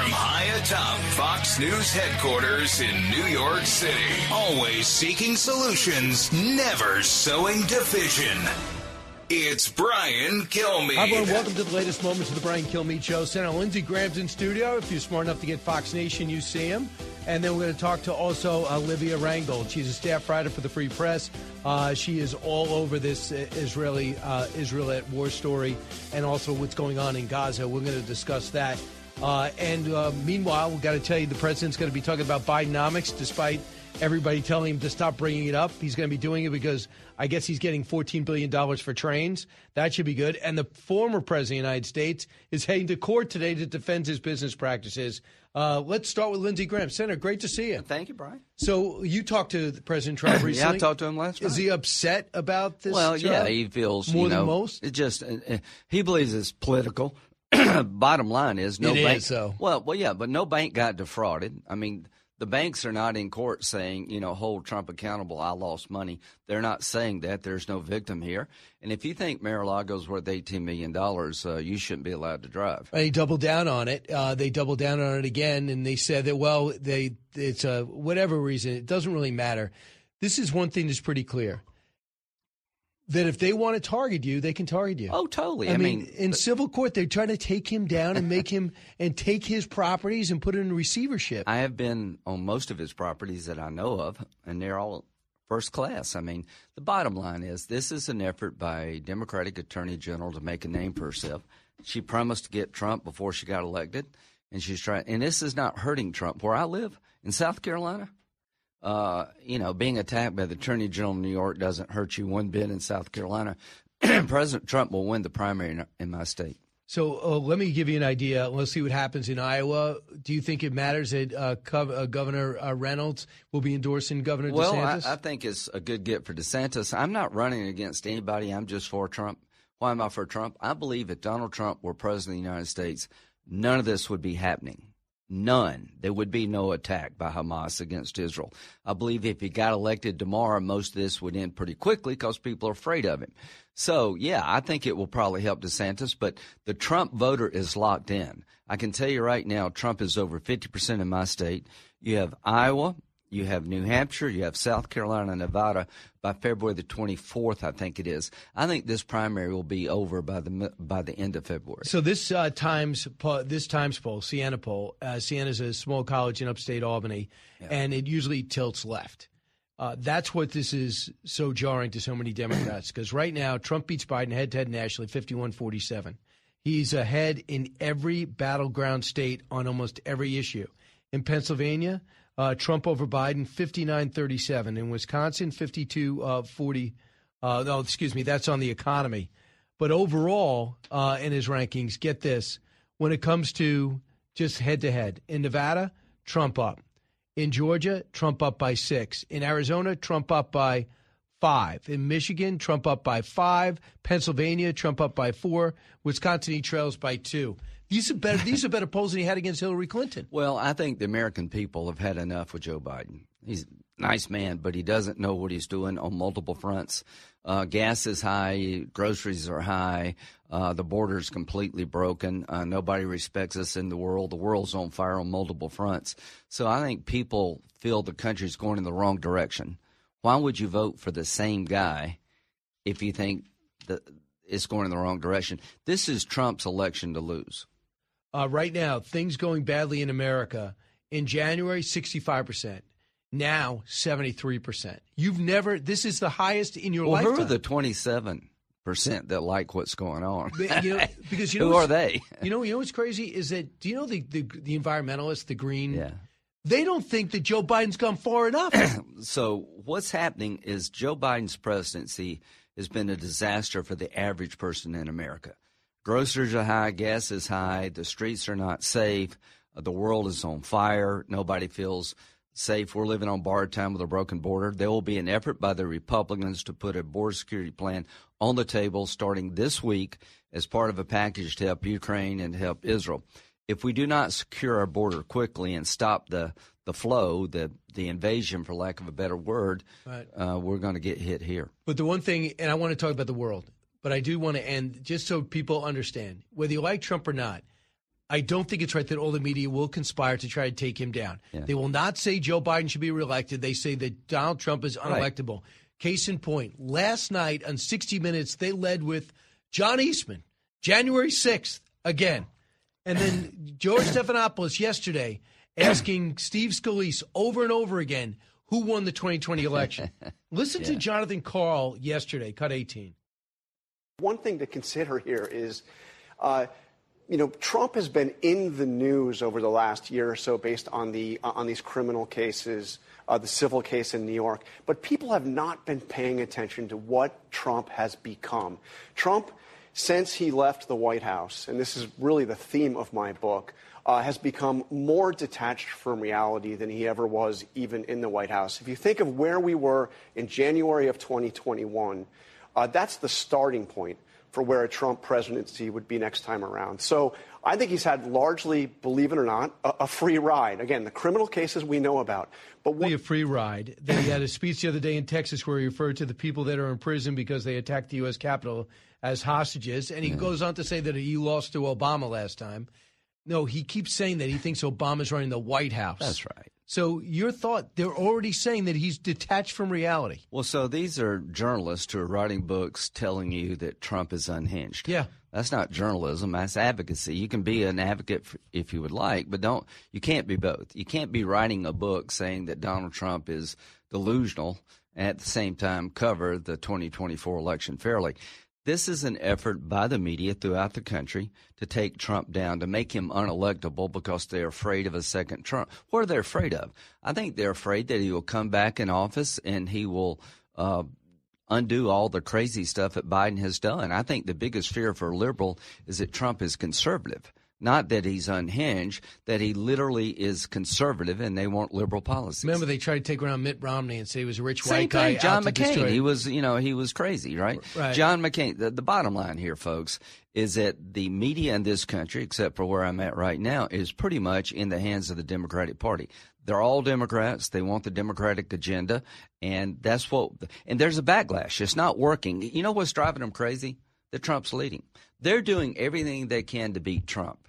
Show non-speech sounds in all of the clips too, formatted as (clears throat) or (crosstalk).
From high atop Fox News headquarters in New York City, always seeking solutions, never sowing division. It's Brian Kilmeade. Hi, everyone. Welcome to the latest moments of the Brian Kilmeade Show. Senator Lindsey Graham's in studio. If you're smart enough to get Fox Nation, you see him. And then we're going to talk to also Olivia Reingold. She's a staff writer for the Free Press. Uh, she is all over this Israeli uh, Israel at war story and also what's going on in Gaza. We're going to discuss that. Uh, and uh, meanwhile, we've got to tell you the president's going to be talking about Bidenomics despite – everybody telling him to stop bringing it up. He's going to be doing it because I guess he's getting $14 billion for trains. That should be good. And the former president of the United States is heading to court today to defend his business practices. Uh, let's start with Lindsey Graham. Senator, great to see you. Thank you, Brian. So you talked to President Trump recently. (clears throat) yeah, I talked to him last night. Is he upset about this? Well, yeah, he feels more you know, than most. It just uh, he believes it's political. (clears throat) Bottom line is no it bank. Is, so. Well, well, yeah, but no bank got defrauded. I mean the banks are not in court saying, you know, hold Trump accountable. I lost money. They're not saying that. There's no victim here. And if you think Mar-a-Lago's worth $18 million, uh, you shouldn't be allowed to drive. They doubled down on it. Uh, they doubled down on it again, and they said that, well, they it's a whatever reason. It doesn't really matter. This is one thing that's pretty clear that if they want to target you, they can target you. Oh, totally. I, I mean, mean, in but, civil court, they're trying to take him down and make him (laughs) and take his properties and put it in receivership. I have been on most of his properties that I know of, and they're all first class. I mean, the bottom line is this is an effort by Democratic Attorney General to make a name for herself. She promised to get Trump before she got elected, and she's trying. And this is not hurting Trump. Where I live in South Carolina, uh, you know, being attacked by the Attorney General of New York doesn't hurt you one bit in South Carolina. (clears throat) President Trump will win the primary in, in my state. So uh, let me give you an idea. Let's see what happens in Iowa. Do you think it matters that uh, uh, Governor uh, Reynolds will be endorsing Governor well, DeSantis? Well, I, I, think it's a good get for DeSantis. I'm not running against anybody. I'm just for Trump. Why am I for Trump? I believe if Donald Trump were president of the United States, none of this would be happening. None. There would be no attack by Hamas against Israel. I believe if he got elected tomorrow, most of this would end pretty quickly because people are afraid of him. So, yeah, I think it will probably help DeSantis, but the Trump voter is locked in. I can tell you right now, Trump is over 50% in my state. You have Iowa, you have New Hampshire, you have South Carolina, Nevada by February the 24th, I think it is. I think this primary will be over by the by the end of February. So this uh, Times this Times poll, Siena poll, uh, Siena is a small college in upstate Albany, yeah. and it usually tilts left. Uh, that's what this is so jarring to so many Democrats (clears throat) because right now Trump beats Biden head to head nationally, 51 47. He's ahead in every battleground state on almost every issue. In Pennsylvania, uh, Trump over Biden, 59 37. In Wisconsin, 52 uh, 40. Uh, no, excuse me, that's on the economy. But overall, uh, in his rankings, get this when it comes to just head to head, in Nevada, Trump up. In Georgia, Trump up by six. In Arizona, Trump up by five. In Michigan, Trump up by five. Pennsylvania, Trump up by four. Wisconsin, he trails by two. These are better. These are better (laughs) polls than he had against Hillary Clinton. Well, I think the American people have had enough with Joe Biden. He's a nice man, but he doesn't know what he's doing on multiple fronts. Uh, gas is high, groceries are high, uh, the border's completely broken. Uh, nobody respects us in the world. The world's on fire on multiple fronts. So I think people feel the country's going in the wrong direction. Why would you vote for the same guy if you think that it's going in the wrong direction? This is Trump's election to lose. Uh, right now, things going badly in America. In January, 65%. Now, 73%. You've never, this is the highest in your life. well, lifetime. Who are the 27 percent that like what's going on? You know, (laughs) because you know who are they? You know, you know what's crazy is that do you know the the, the environmentalists, the green? Yeah. They don't think that Joe Biden's gone far enough. (clears throat) so what's happening is Joe Biden's presidency has been a disaster for the average person in America. Groceries are high, gas is high, the streets are not safe, uh, the world is on fire, nobody feels safe. We're living on borrowed time with a broken border. There will be an effort by the Republicans to put a border security plan on the table starting this week as part of a package to help Ukraine and help Israel. If we do not secure our border quickly and stop the, the flow, the the invasion, for lack of a better word, right. uh, we're going to get hit here. But the one thing, and I want to talk about the world but I do want to end just so people understand whether you like Trump or not. I don't think it's right that all the media will conspire to try to take him down. Yeah. They will not say Joe Biden should be reelected. They say that Donald Trump is unelectable. Case in point, last night on 60 Minutes, they led with John Eastman, January 6th, again. And then George Stephanopoulos yesterday asking Steve Scalise over and over again who won the 2020 election. (laughs) Listen to Jonathan Karl yesterday, cut 18. One thing to consider here is, uh, you know, Trump has been in the news over the last year or so based on the uh, on these criminal cases, uh, the civil case in New York. But people have not been paying attention to what Trump has become. Trump, since he left the White House, and this is really the theme of my book. Uh, has become more detached from reality than he ever was, even in the White House. If you think of where we were in January of 2021, uh, that's the starting point for where a Trump presidency would be next time around. So I think he's had largely, believe it or not, a, a free ride. Again, the criminal cases we know about. But what, a free ride. Then he had a speech the other day in Texas where he referred to the people that are in prison because they attacked the U.S. Capitol as hostages. And he goes on to say that he lost to Obama last time. No, he keeps saying that he thinks Obama's running the White House. That's right. So your thought, they're already saying that he's detached from reality. Well, so these are journalists who are writing books telling you that Trump is unhinged. Yeah. That's not journalism. That's advocacy. You can be an advocate if you would like, but don't. You can't be both. You can't be writing a book saying that Donald Trump is delusional and at the same time cover the 2024 election fairly. This is an effort by the media throughout the country to take Trump down, to make him unelectable because they're afraid of a second Trump. What are they afraid of? I think they're afraid that he will come back in office and he will uh, undo all the crazy stuff that Biden has done. I think the biggest fear for a liberal is that Trump is conservative. Not that he's unhinged, that he literally is conservative and they want liberal policies. Remember, they tried to take around Mitt Romney and say he was a rich Same white guy. Thing. John McCain, he was, you know, he was crazy, right? Right. John McCain. The, the bottom line here, folks, is that the media in this country, except for where I'm at right now, is pretty much in the hands of the Democratic Party. They're all Democrats. They want the Democratic agenda, and that's what. And there's a backlash. It's not working. You know what's driving them crazy? That Trump's leading. They're doing everything they can to beat Trump.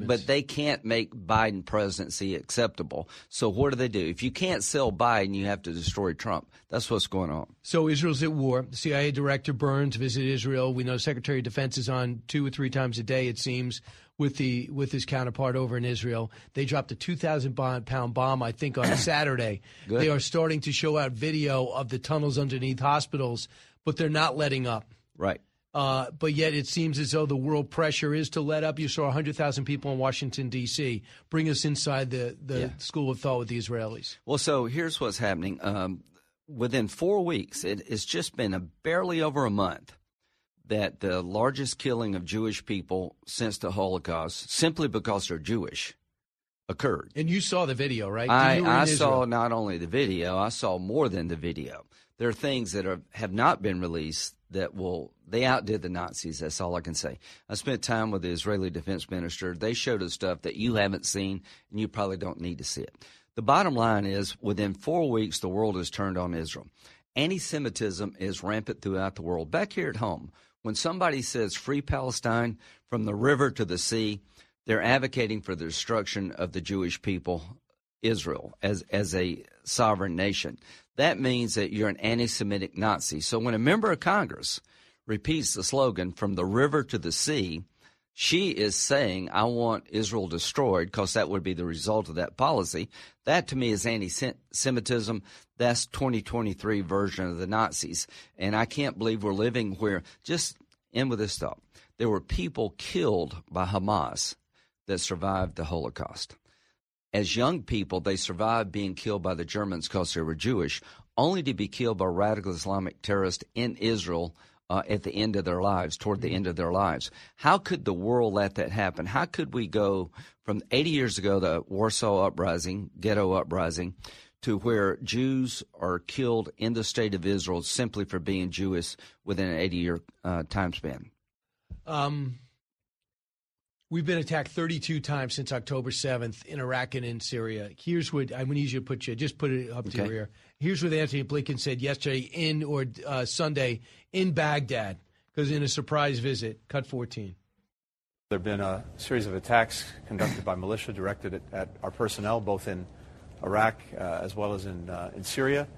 But, but they can't make Biden presidency acceptable. So what do they do? If you can't sell Biden, you have to destroy Trump. That's what's going on. So Israel's at war. CIA Director Burns visited Israel. We know Secretary of Defense is on two or three times a day, it seems, with the with his counterpart over in Israel. They dropped a 2,000 pound bomb, I think, on (coughs) Saturday. Good. They are starting to show out video of the tunnels underneath hospitals, but they're not letting up. Right. Uh, but yet it seems as though the world pressure is to let up. You saw 100,000 people in Washington, D.C. Bring us inside the, the yeah. school of thought with the Israelis. Well, so here's what's happening. Um, within four weeks, it, it's just been a barely over a month that the largest killing of Jewish people since the Holocaust, simply because they're Jewish, occurred. And you saw the video, right? I, I saw not only the video, I saw more than the video. There are things that are, have not been released that will they outdid the Nazis. That's all I can say. I spent time with the Israeli defense minister. They showed us stuff that you haven't seen, and you probably don't need to see it. The bottom line is, within four weeks, the world has turned on Israel. Anti-Semitism is rampant throughout the world. Back here at home, when somebody says "Free Palestine" from the river to the sea, they're advocating for the destruction of the Jewish people, Israel, as as a sovereign nation that means that you're an anti Semitic Nazi. So when a member of Congress repeats the slogan, from the river to the sea, she is saying, I want Israel destroyed because that would be the result of that policy. That to me is anti Semitism. That's 2023 version of the Nazis. And I can't believe we're living where, just end with this thought, there were people killed by Hamas that survived the Holocaust as young people, they survived being killed by the Germans because they were Jewish, only to be killed by radical Islamic terrorists in Israel uh, at the end of their lives, toward the end of their lives. How could the world let that happen? How could we go from 80 years ago, the Warsaw Uprising, ghetto uprising, to where Jews are killed in the state of Israel simply for being Jewish within an 80 year uh, time span? Um, We've been attacked 32 times since October 7th in Iraq and in Syria. Here's what I'm going to use you to put you, just put it up to okay. your ear. Here's what Antony Blinken said yesterday in or uh, Sunday in Baghdad, because in a surprise visit, cut 14. There have been a series of attacks conducted by militia directed at, at our personnel, both in Iraq uh, as well as in, uh, in Syria.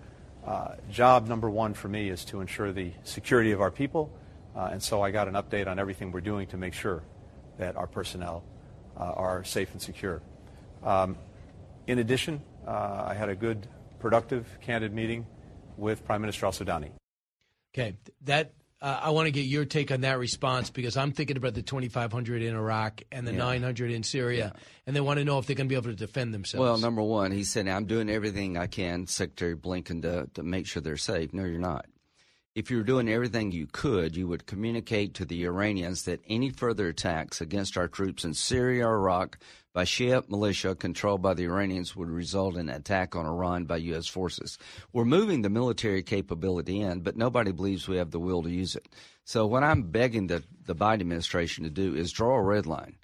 Uh, job number one for me is to ensure the security of our people, uh, and so I got an update on everything we're doing to make sure that our personnel uh, are safe and secure. Um, in addition, uh, I had a good, productive, candid meeting with Prime Minister Al Sudani. Okay, that uh, I want to get your take on that response because I'm thinking about the 2,500 in Iraq and the yeah. 900 in Syria, yeah. and they want to know if they're going to be able to defend themselves. Well, number one, he said, I'm doing everything I can, Secretary Blinken, to, to make sure they're safe. No, you're not. If you were doing everything you could, you would communicate to the Iranians that any further attacks against our troops in Syria or Iraq by Shia militia controlled by the Iranians would result in an attack on Iran by U.S. forces. We're moving the military capability in, but nobody believes we have the will to use it. So what I'm begging the, the Biden administration to do is draw a red line.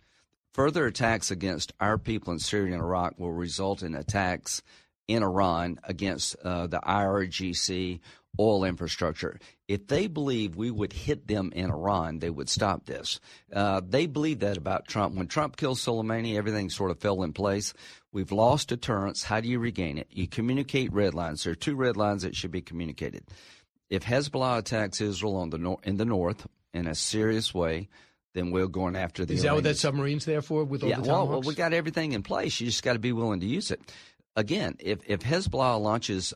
Further attacks against our people in Syria and Iraq will result in attacks in Iran against uh, the IRGC oil infrastructure. If they believe we would hit them in Iran, they would stop this. Uh, they believe that about Trump. When Trump killed Soleimani, everything sort of fell in place. We've lost deterrence. How do you regain it? You communicate red lines. There are two red lines that should be communicated. If Hezbollah attacks Israel on the nor- in the north in a serious way, then we're going after the. Is Iranians. that what that submarine's there for? With all yeah, the well, well, we got everything in place. You just got to be willing to use it. Again, if if Hezbollah launches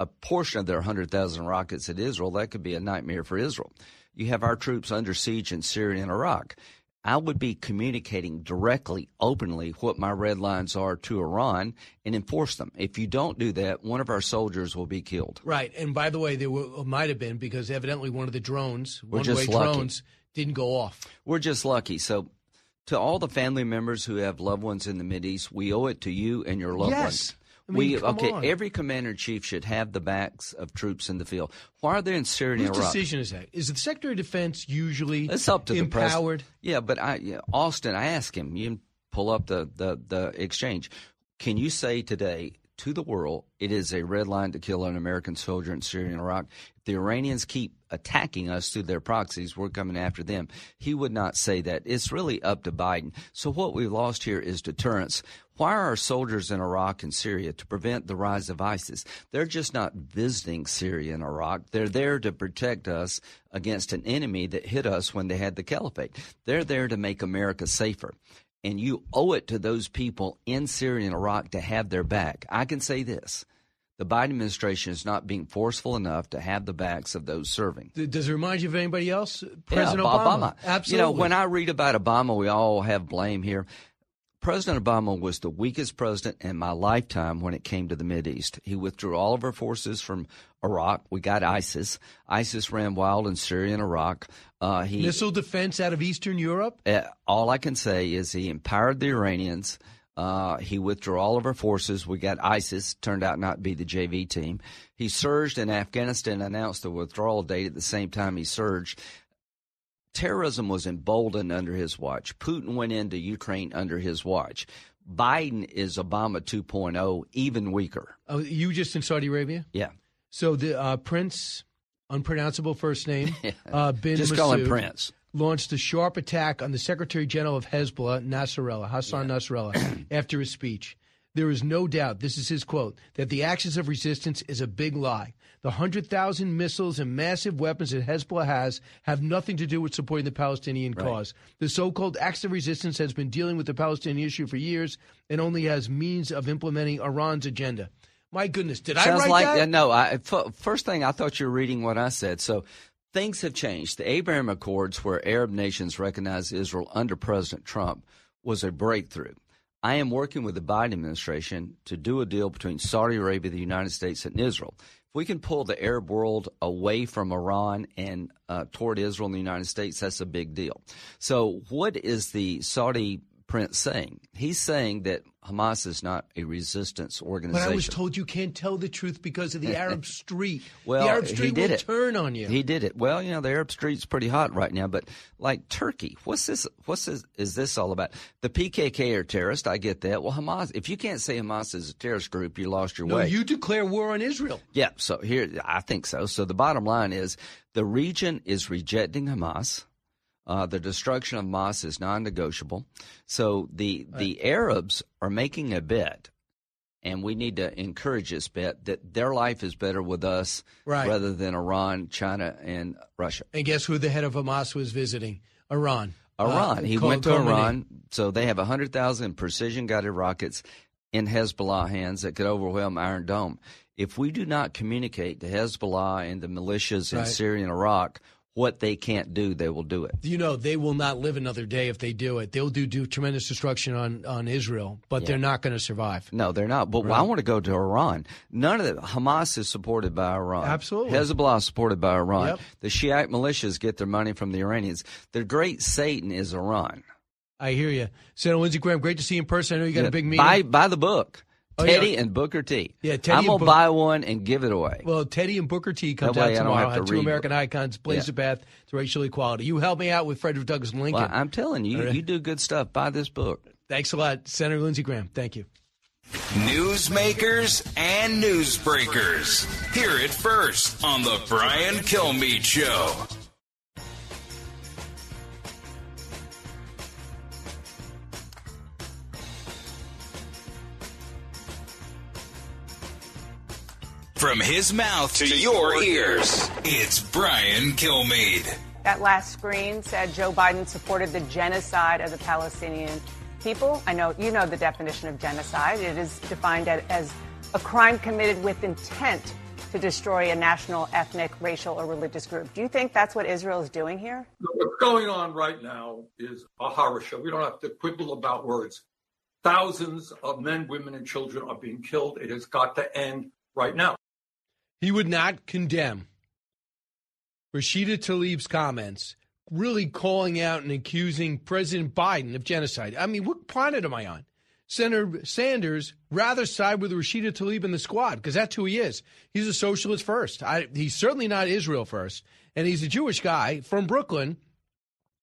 a portion of their 100,000 rockets at Israel, that could be a nightmare for Israel. You have our troops under siege in Syria and Iraq. I would be communicating directly, openly, what my red lines are to Iran and enforce them. If you don't do that, one of our soldiers will be killed. Right. And by the way, there were, uh, might have been because evidently one of the drones, one way drones, didn't go off. We're just lucky. So, to all the family members who have loved ones in the Mideast, we owe it to you and your loved yes. ones I mean, we okay. On. Every commander in chief should have the backs of troops in the field. Why are they in Syria Whose and Iraq? decision is that? Is the Secretary of Defense usually it's up to empowered? The yeah, but I, yeah, Austin, I asked him. You pull up the, the the exchange. Can you say today to the world it is a red line to kill an American soldier in Syria and Iraq? If the Iranians keep attacking us through their proxies, we're coming after them. He would not say that. It's really up to Biden. So what we've lost here is deterrence. Why are our soldiers in Iraq and Syria to prevent the rise of ISIS? They're just not visiting Syria and Iraq. They're there to protect us against an enemy that hit us when they had the caliphate. They're there to make America safer. And you owe it to those people in Syria and Iraq to have their back. I can say this the Biden administration is not being forceful enough to have the backs of those serving. Does it remind you of anybody else? President yeah, Obama. Obama. Absolutely. You know, when I read about Obama, we all have blame here. President Obama was the weakest president in my lifetime when it came to the East. He withdrew all of our forces from Iraq. We got ISIS. ISIS ran wild in Syria and Iraq. Uh, he, Missile defense out of Eastern Europe? Uh, all I can say is he empowered the Iranians. Uh, he withdrew all of our forces. We got ISIS, turned out not to be the JV team. He surged in Afghanistan, and announced the withdrawal date at the same time he surged terrorism was emboldened under his watch. Putin went into Ukraine under his watch. Biden is Obama 2.0, even weaker. Oh, you just in Saudi Arabia? Yeah. So the uh, Prince, unpronounceable first name, (laughs) uh, bin just call him Prince. Launched a sharp attack on the Secretary General of Hezbollah, Nasrallah, Hassan yeah. Nasrallah, (clears throat) after his speech. There is no doubt, this is his quote, that the actions of resistance is a big lie. The 100,000 missiles and massive weapons that Hezbollah has have nothing to do with supporting the Palestinian right. cause. The so called acts of resistance has been dealing with the Palestinian issue for years and only has means of implementing Iran's agenda. My goodness, did Sounds I write like, that? Uh, no, I, f- first thing I thought you were reading what I said. So things have changed. The Abraham Accords, where Arab nations recognize Israel under President Trump, was a breakthrough. I am working with the Biden administration to do a deal between Saudi Arabia, the United States, and Israel. If we can pull the Arab world away from Iran and uh, toward Israel and the United States, that's a big deal. So, what is the Saudi prince saying? He's saying that Hamas is not a resistance organization. But I was told you can't tell the truth because of the (laughs) Arab Street. well, the Arab Street he did will it. turn on you. He did it. Well, you know, the Arab Street's pretty hot right now, but like Turkey, what's this? What's this? Is this all about? The PKK are terrorists. I get that. Well, Hamas. If you can't say Hamas is a terrorist group, you lost your no, way. you declare war on Israel. Yeah. So here, I think so. So the bottom line is the region is rejecting Hamas. Uh, the destruction of Hamas is non-negotiable. So the the Arabs are making a bet, and we need to encourage this bet that their life is better with us Right. rather than Iran, China, and Russia. And guess who the head of Hamas was visiting? Iran. Iran. Uh, he Khol- went to. Iran. So they have 100,000 precision guided rockets in Hezbollah hands that could overwhelm Iron Dome. If we do not communicate to Hezbollah and the militias in Right. Syria and Iraq what they can't do, they will do it. You know, they will not live another day if they do it. They'll do, do tremendous destruction on, on Israel, but they're not going to survive. No, they're not. But I want to go to Iran. None of the Hamas is supported by Iran. Absolutely. Hezbollah is supported by Iran. Yep. The Shiite militias get their money from the Iranians. The great Satan is Iran. I hear you. Senator Lindsey Graham, great to see you in person. I know you got a big meeting. Buy, buy the book. Oh, yeah. Teddy and Booker T. Yeah, Teddy I'm gonna Book- buy one and give it away. Well, Teddy and Booker T comes That out tomorrow. have to two read. American icons, blaze Yeah. the path to racial equality. You help me out with Frederick Douglass Lincoln. Well, I'm telling you, All right. you do good stuff. Buy this book. Thanks a lot, Senator Lindsey Graham. Thank you. Newsmakers and newsbreakers. Hear it first on the Brian Kilmeade Show. From his mouth to your ears, it's Brian Kilmeade. That last screen said Joe Biden supported the genocide of the Palestinian people. I know you know the definition of genocide. It is defined as- as a crime committed with intent to destroy a national, ethnic, racial, or religious group. Do you think that's what Israel is doing here? What's going on right now is a horror show. We don't have to quibble about words. Thousands of men, women, and children are being killed. It has got to end right now. He would not condemn Rashida Tlaib's comments, really calling out and accusing President Biden of genocide. I mean, what planet am I on? Senator Sanders rather side with Rashida Tlaib and the squad because that's who he is. He's a socialist first. I, he's certainly not Israel first, and he's a Jewish guy from Brooklyn,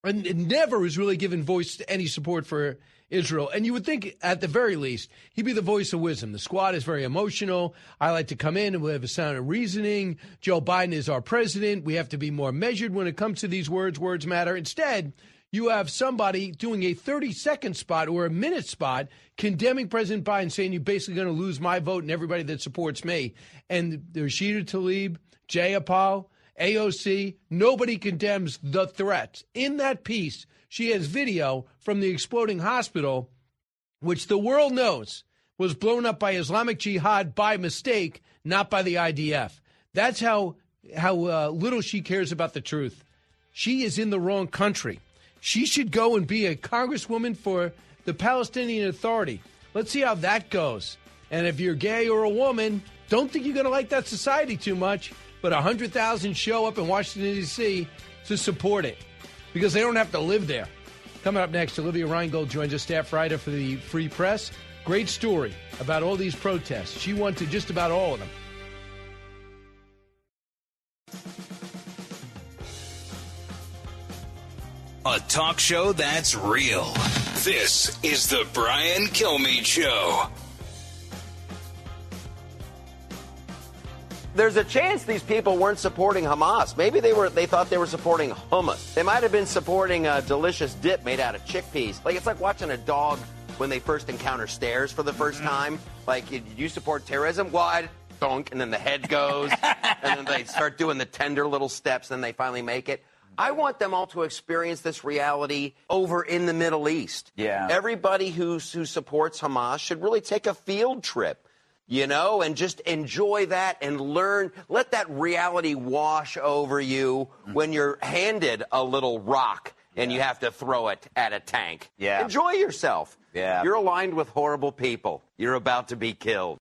and and never has really given voice to any support for Israel. And you would think, at the very least, he'd be the voice of wisdom. The squad is very emotional. I like to come in and we have a sound of reasoning. Joe Biden is our president. We have to be more measured when it comes to these words. Words matter. Instead, you have somebody doing a 30 second spot or a minute spot condemning President Biden, saying you're basically going to lose my vote and everybody that supports me. And Rashida Tlaib, Jayapal, AOC, nobody condemns the threat. In that piece, she has video from the exploding hospital, which the world knows was blown up by Islamic Jihad by mistake, not by the IDF. That's how how uh, little she cares about the truth. She is in the wrong country. She should go and be a congresswoman for the Palestinian Authority. Let's see how that goes. And if you're gay or a woman, don't think you're going to like that society too much, but 100,000 show up in Washington, D.C. to support it because they don't have to live there. Coming up next, Olivia Reingold joins us, staff writer for the Free Press. Great story about all these protests. She went to just about all of them. A talk show that's real. This is the Brian Kilmeade Show. There's a chance these people weren't supporting Hamas. Maybe they were. They thought they were supporting hummus. They might have been supporting a delicious dip made out of chickpeas. Like it's like watching a dog when they first encounter stairs for the 1st mm-hmm. time. Like, did you support terrorism? Well, I dunk, and then the head goes, (laughs) and then they start doing the tender little steps, and they finally make it. I want them all to experience this reality over in the Middle East. Yeah. Everybody who's, who supports Hamas should really take a field trip you know, and just enjoy that and learn. Let that reality wash over you mm. when you're handed a little rock and you have to throw it at a tank. Yeah. Enjoy yourself. Yeah. You're aligned with horrible people. You're about to be killed.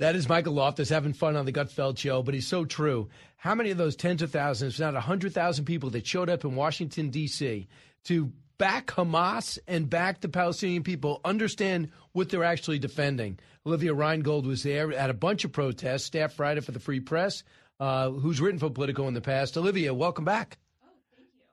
That is Michael Loftus having fun on the Gutfeld show, but he's so true. How many of those tens of thousands, if not 100,000 people that showed up in Washington, D.C. to back Hamas and back the Palestinian people understand what they're actually defending? Olivia Reingold was there at a bunch of protests, staff writer for the Free Press, uh, who's written for Politico in the past. Olivia, welcome back.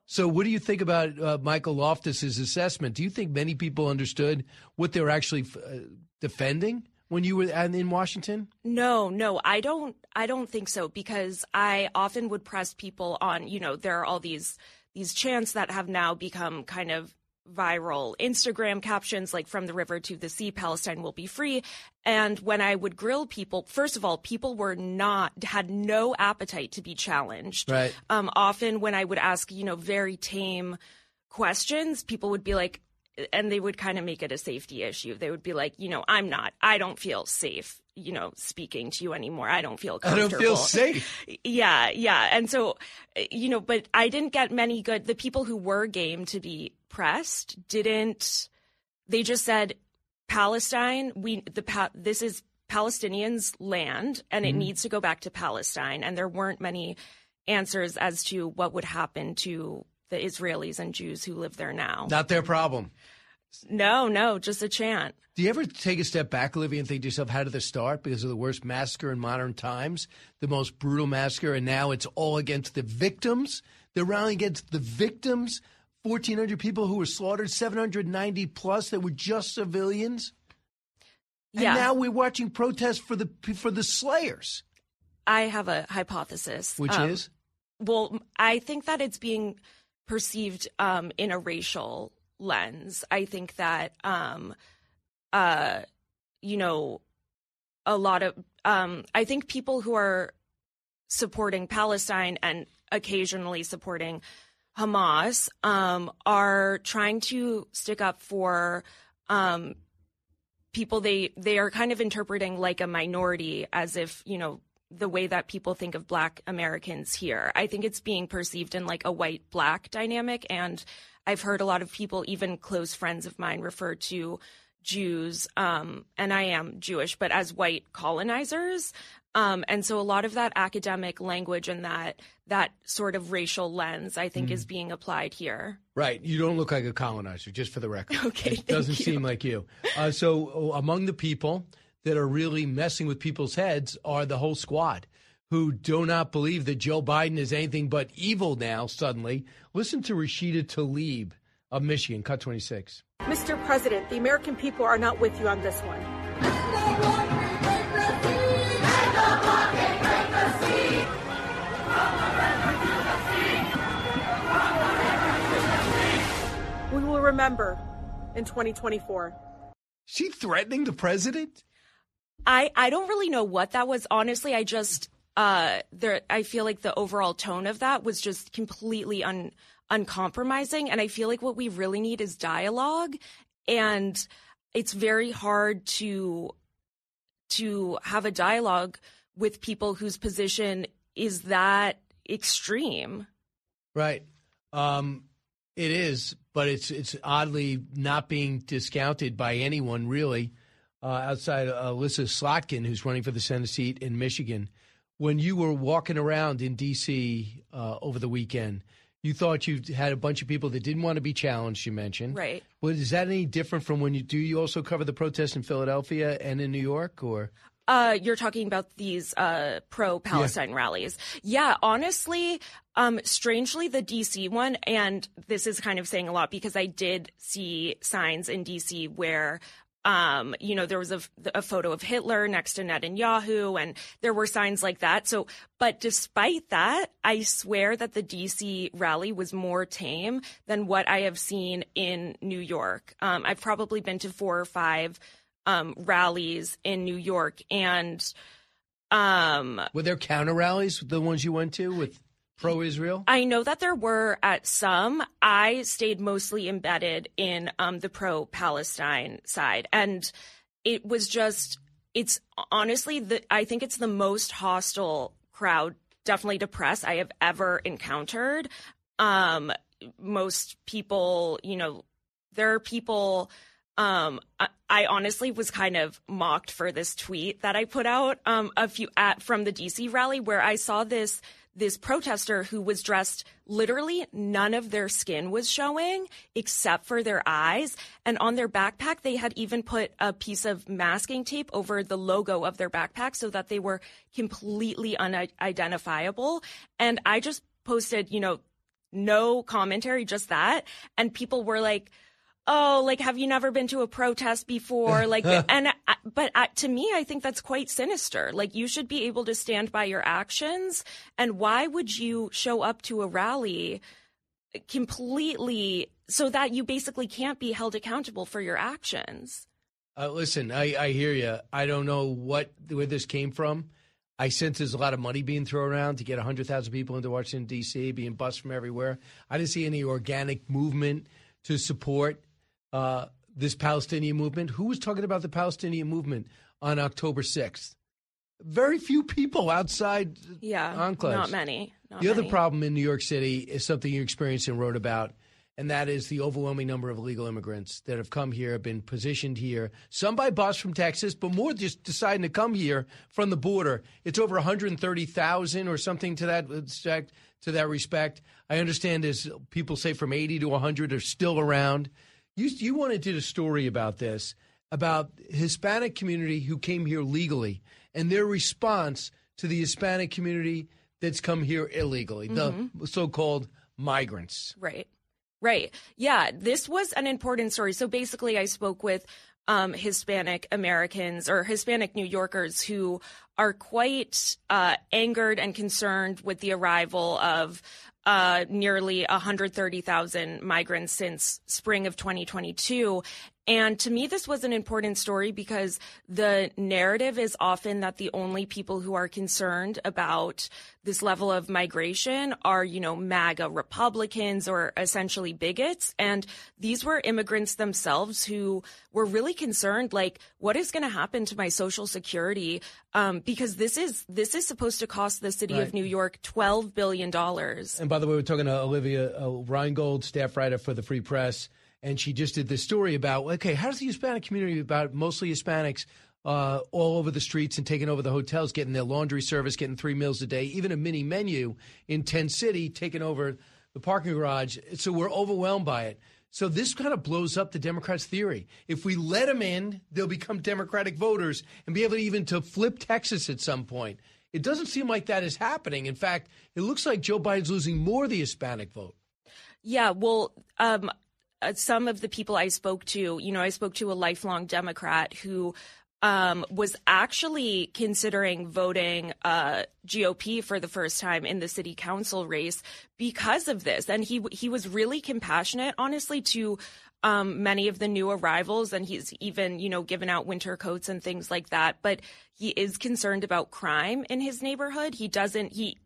So, what do you think about uh, Michael Loftus's assessment? Do you think many people understood what they were actually uh, defending when you were in Washington? No, no, I don't I don't think so because I often would press people on, you know, there are all these these chants that have now become kind of viral Instagram captions like from the river to the sea, Palestine will be free. And when I would grill people, first of all, people were not, had no appetite to be challenged. Right. Um, often when I would ask, you know, very tame questions, people would be like, and they would kind of make it a safety issue. They would be like, you know, I'm not, I don't feel safe, you know, speaking to you anymore. I don't feel comfortable. I don't feel safe. (laughs) Yeah, yeah. And so, you know, but I didn't get many good, the people who were game to be pressed didn't, they just said, Palestine, we, the, pa- this is Palestinians' land and it Mm-hmm. needs to go back to Palestine. And there weren't many answers as to what would happen to the Israelis and Jews who live there now. Not their problem. No, no, just a chant. Do you ever take a step back, Olivia, and think to yourself, how did this start? Because of the worst massacre in modern times, the most brutal massacre, and now it's all against the victims. They're rallying against the victims. 1,400 people who were slaughtered, 790 plus that were just civilians. Yeah. And now we're watching protests for the for the slayers, I have a hypothesis. which Um, is Well, I think that it's being perceived um, in a racial lens. I think that, um, uh, you know, a lot of, um, I think people who are supporting Palestine and occasionally supporting Hamas um, are trying to stick up for um, people they they are kind of interpreting like a minority as if you know the way that people think of black americans here i think it's being perceived in like a white black dynamic and i've heard a lot of people even close friends of mine refer to jews um, and i am jewish but as white colonizers um, and so a lot of that academic language and that that sort of racial lens i think is being applied here right. You don't look like a colonizer, just for the record. (laughs) Okay, it doesn't you. seem like you. Uh, so uh, among the people that are really messing with people's heads are the whole squad. Who do not believe that Joe Biden is anything but evil now, suddenly. Listen to Rashida Tlaib of Michigan, cut 26. Mr. President, the American people are not with you on this one. We will remember in 2024. She threatening the president? I I don't really know what that was. Honestly, I just uh there I feel like the overall tone of that was just completely un uncompromising and I feel like what we really need is dialogue and it's very hard to to have a dialogue with people whose position is that extreme. Right. Um, it is, but it's it's oddly not being discounted by anyone really, uh, outside of Elissa Slotkin, who's running for the Senate seat in Michigan. When you were walking around in D.C. Uh, over the weekend, you thought you had a bunch of people that didn't want to be challenged. You mentioned, Right. Well, is that any different from when you do? You also cover the protests in Philadelphia and in New York, or Uh, you're talking about these uh, pro-Palestine rallies. Yeah, honestly, um, strangely, the DC one, and this is kind of saying a lot because I did see signs in DC where. Um, you know, there was a, a photo of Hitler next to Netanyahu, and there were signs like that. So, but despite that, I swear that the DC rally was more tame than what I have seen in New York. Um, I've probably been to four or five um, rallies in New York, and um, were there counter rallies? The ones you went to with pro-Israel? I know that there were at some. I stayed mostly embedded in um, the pro Palestine side. And it was just, it's honestly, the, I think it's the most hostile crowd, definitely to press, I have ever encountered. Um, most people, you know, there are people. Um, I, I honestly was kind of mocked for this tweet that I put out um, a few at from the DC rally where I saw this this protester who was dressed literally none of their skin was showing except for their eyes. And on their backpack they had even put a piece of masking tape over the logo of their backpack so that they were completely unidentifiable. And I just posted you know no commentary just that. And people were like oh, like, have you never been to a protest before? (laughs) Like, and, but I, to me, I think that's quite sinister. Like, you should be able to stand by your actions. And why would you show up to a rally completely so that you basically can't be held accountable for your actions. Uh, listen, I, I hear you. I don't know what where this came from. I sense there's a lot of money being thrown around to get 100,000 people into Washington, D.C., being bused from everywhere. I didn't see any organic movement to support uh, this Palestinian movement. Who was talking about the Palestinian movement on October 6th? Very few people outside yeah, enclaves. Not many. Not the many. other problem in New York City is something you experienced and wrote about and that is the overwhelming number of illegal immigrants that have come here, have been positioned here, some by bus from Texas, but more just deciding to come here from the border. It's over 130,000 or something to that respect. To that respect, I understand as people say from 80 to 100 are still around. You you wanted to do a story about this about Hispanic community who came here legally and their response to the Hispanic community that's come here illegally, mm-hmm. the so-called migrants. Right. Right. Yeah. This was an important story. So basically, I spoke with um, Hispanic Americans or Hispanic New Yorkers who are quite uh, angered and concerned with the arrival of uh, nearly 130,000 migrants since spring of 2022. And to me, this was an important story because the narrative is often that the only people who are concerned about this level of migration are, you know, MAGA Republicans or essentially bigots. And these were immigrants themselves who were really concerned, like, what is going to happen to my social security? Um, because this is this is supposed to cost the city right. of New York twelve billion dollars. And by the way, we're talking to Olivia uh, Reingold, staff writer for the Free Press and she just did this story about okay, how does the Hispanic community, about mostly Hispanics, uh, all over the streets and taking over the hotels, getting their laundry service, getting three meals a day, even a mini menu in Tent City, taking over the parking garage. So we're overwhelmed by it. So this kind of blows up the Democrats' theory. If we let them in, they'll become Democratic voters and be able to even to flip Texas at some point. It doesn't seem like that is happening. In fact, it looks like Joe Biden's losing more of the Hispanic vote. Yeah, well, um, some of the people I spoke to, you know, I spoke to a lifelong Democrat who um, was actually considering voting uh, GOP for the first time in the city council race because of this, and he he was really compassionate, honestly, to um, many of the new arrivals, and he's even you know given out winter coats and things like that. But he is concerned about crime in his neighborhood. He doesn't he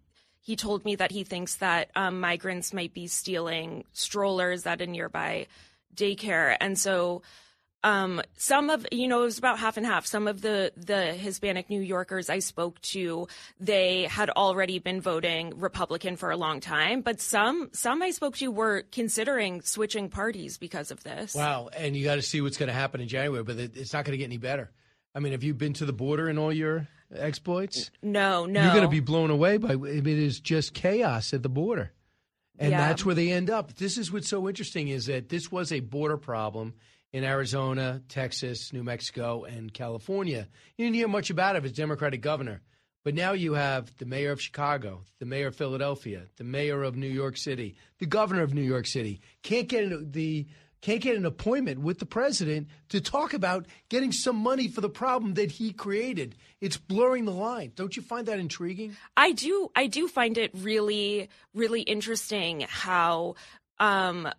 he told me that he thinks that um, migrants might be stealing strollers at a nearby daycare. And so um, some of you know it was about half and half. Some of the the Hispanic New Yorkers I spoke to, they had already been voting Republican for a long time, but some some I spoke to were considering switching parties because of this. Wow! And you got to see what's going to happen in January, but it's not going to get any better. I mean, have you been to the border in all your exploits? No, no. You're going to be blown away by it is just chaos at the border. And yeah. that's where they end up. This is what's so interesting is that this was a border problem in Arizona, Texas, New Mexico, and California. You didn't hear much about it as Democratic governor. But now you have the mayor of Chicago, the mayor of Philadelphia, the mayor of New York City, the governor of New York City. Can't get into the can't get an appointment with the president to talk about getting some money for the problem that he created. It's blurring the line. Don't you find that intriguing? I do. I do find it really, really interesting how. Um,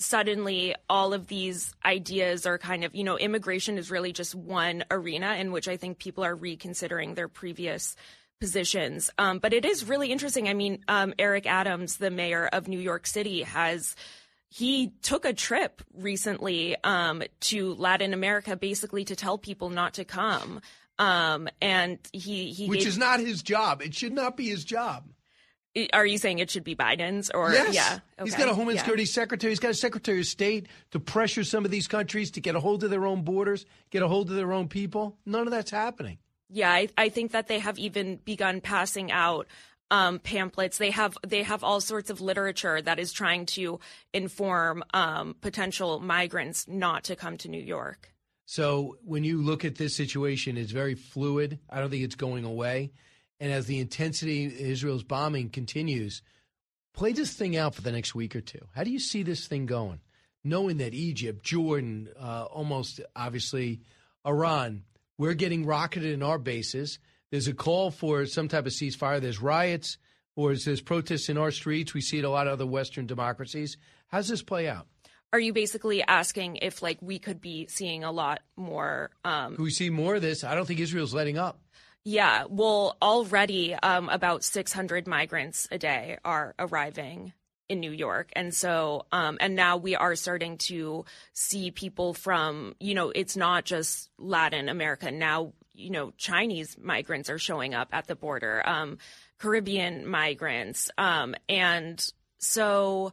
suddenly all of these ideas are kind of, you know, immigration is really just one arena in which I think people are reconsidering their previous positions. Um, but it is really interesting. I mean, um, Eric Adams, the mayor of New York City, has he took a trip recently um, to Latin America, basically to tell people not to come. Um, and he, he which gave, is not his job. It should not be his job. Are you saying it should be Biden's or yes. yeah? Okay. He's got a Homeland yeah. Security secretary. He's got a Secretary of State to pressure some of these countries to get a hold of their own borders, get a hold of their own people. None of that's happening. Yeah, I, I think that they have even begun passing out um, pamphlets. They have they have all sorts of literature that is trying to inform um, potential migrants not to come to New York. So when you look at this situation, it's very fluid. I don't think it's going away. And as the intensity of Israel's bombing continues, play this thing out for the next week or two. How do you see this thing going? Knowing that Egypt, Jordan, uh, almost obviously Iran, we're getting rocketed in our bases. There's a call for some type of ceasefire. There's riots. or is this protests in our streets? We see it a lot of other Western democracies. How's this play out? Are you basically asking if like we could be seeing a lot more? Um, Could we see more of this? I don't think Israel's letting up. yeah, well, already um, about 600 migrants a day are arriving in New York, and so um, and now we are starting to see people from you know it's not just Latin America now. You know, Chinese migrants are showing up at the border, um, Caribbean migrants, um, and so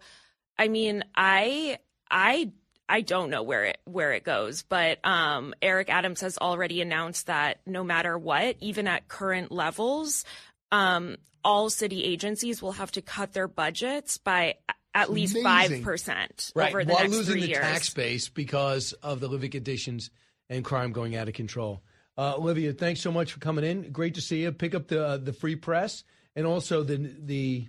I mean, I I I don't know where it where it goes, but um, Eric Adams has already announced that no matter what, even at current levels, um, all city agencies will have to cut their budgets by at least five percent Right, over the while next losing three the tax base because of the living conditions and crime going out of control. Uh, Olivia, thanks so much for coming in. Great to see you. Pick up the uh, the free press and also the the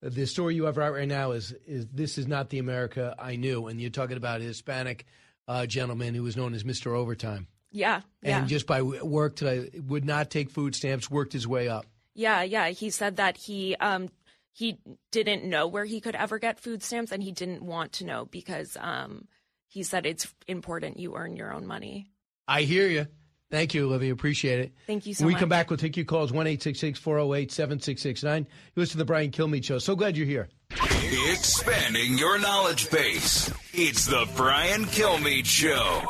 the story you have out right now is is this is not the America I knew, and you're talking about a Hispanic uh, gentleman who was known as Mister Overtime, Yeah, yeah. and just by work today would not take food stamps, worked his way up. Yeah, yeah. He said that he um he didn't know where he could ever get food stamps and he didn't want to know because um he said it's important you earn your own money. I hear you. Thank you, Olivia. Appreciate it. Thank you so when we come back, we'll take your calls 1 408 7669. You listen to the Brian Kilmeade Show. So glad you're here. Expanding your knowledge base. It's the Brian Kilmeade Show.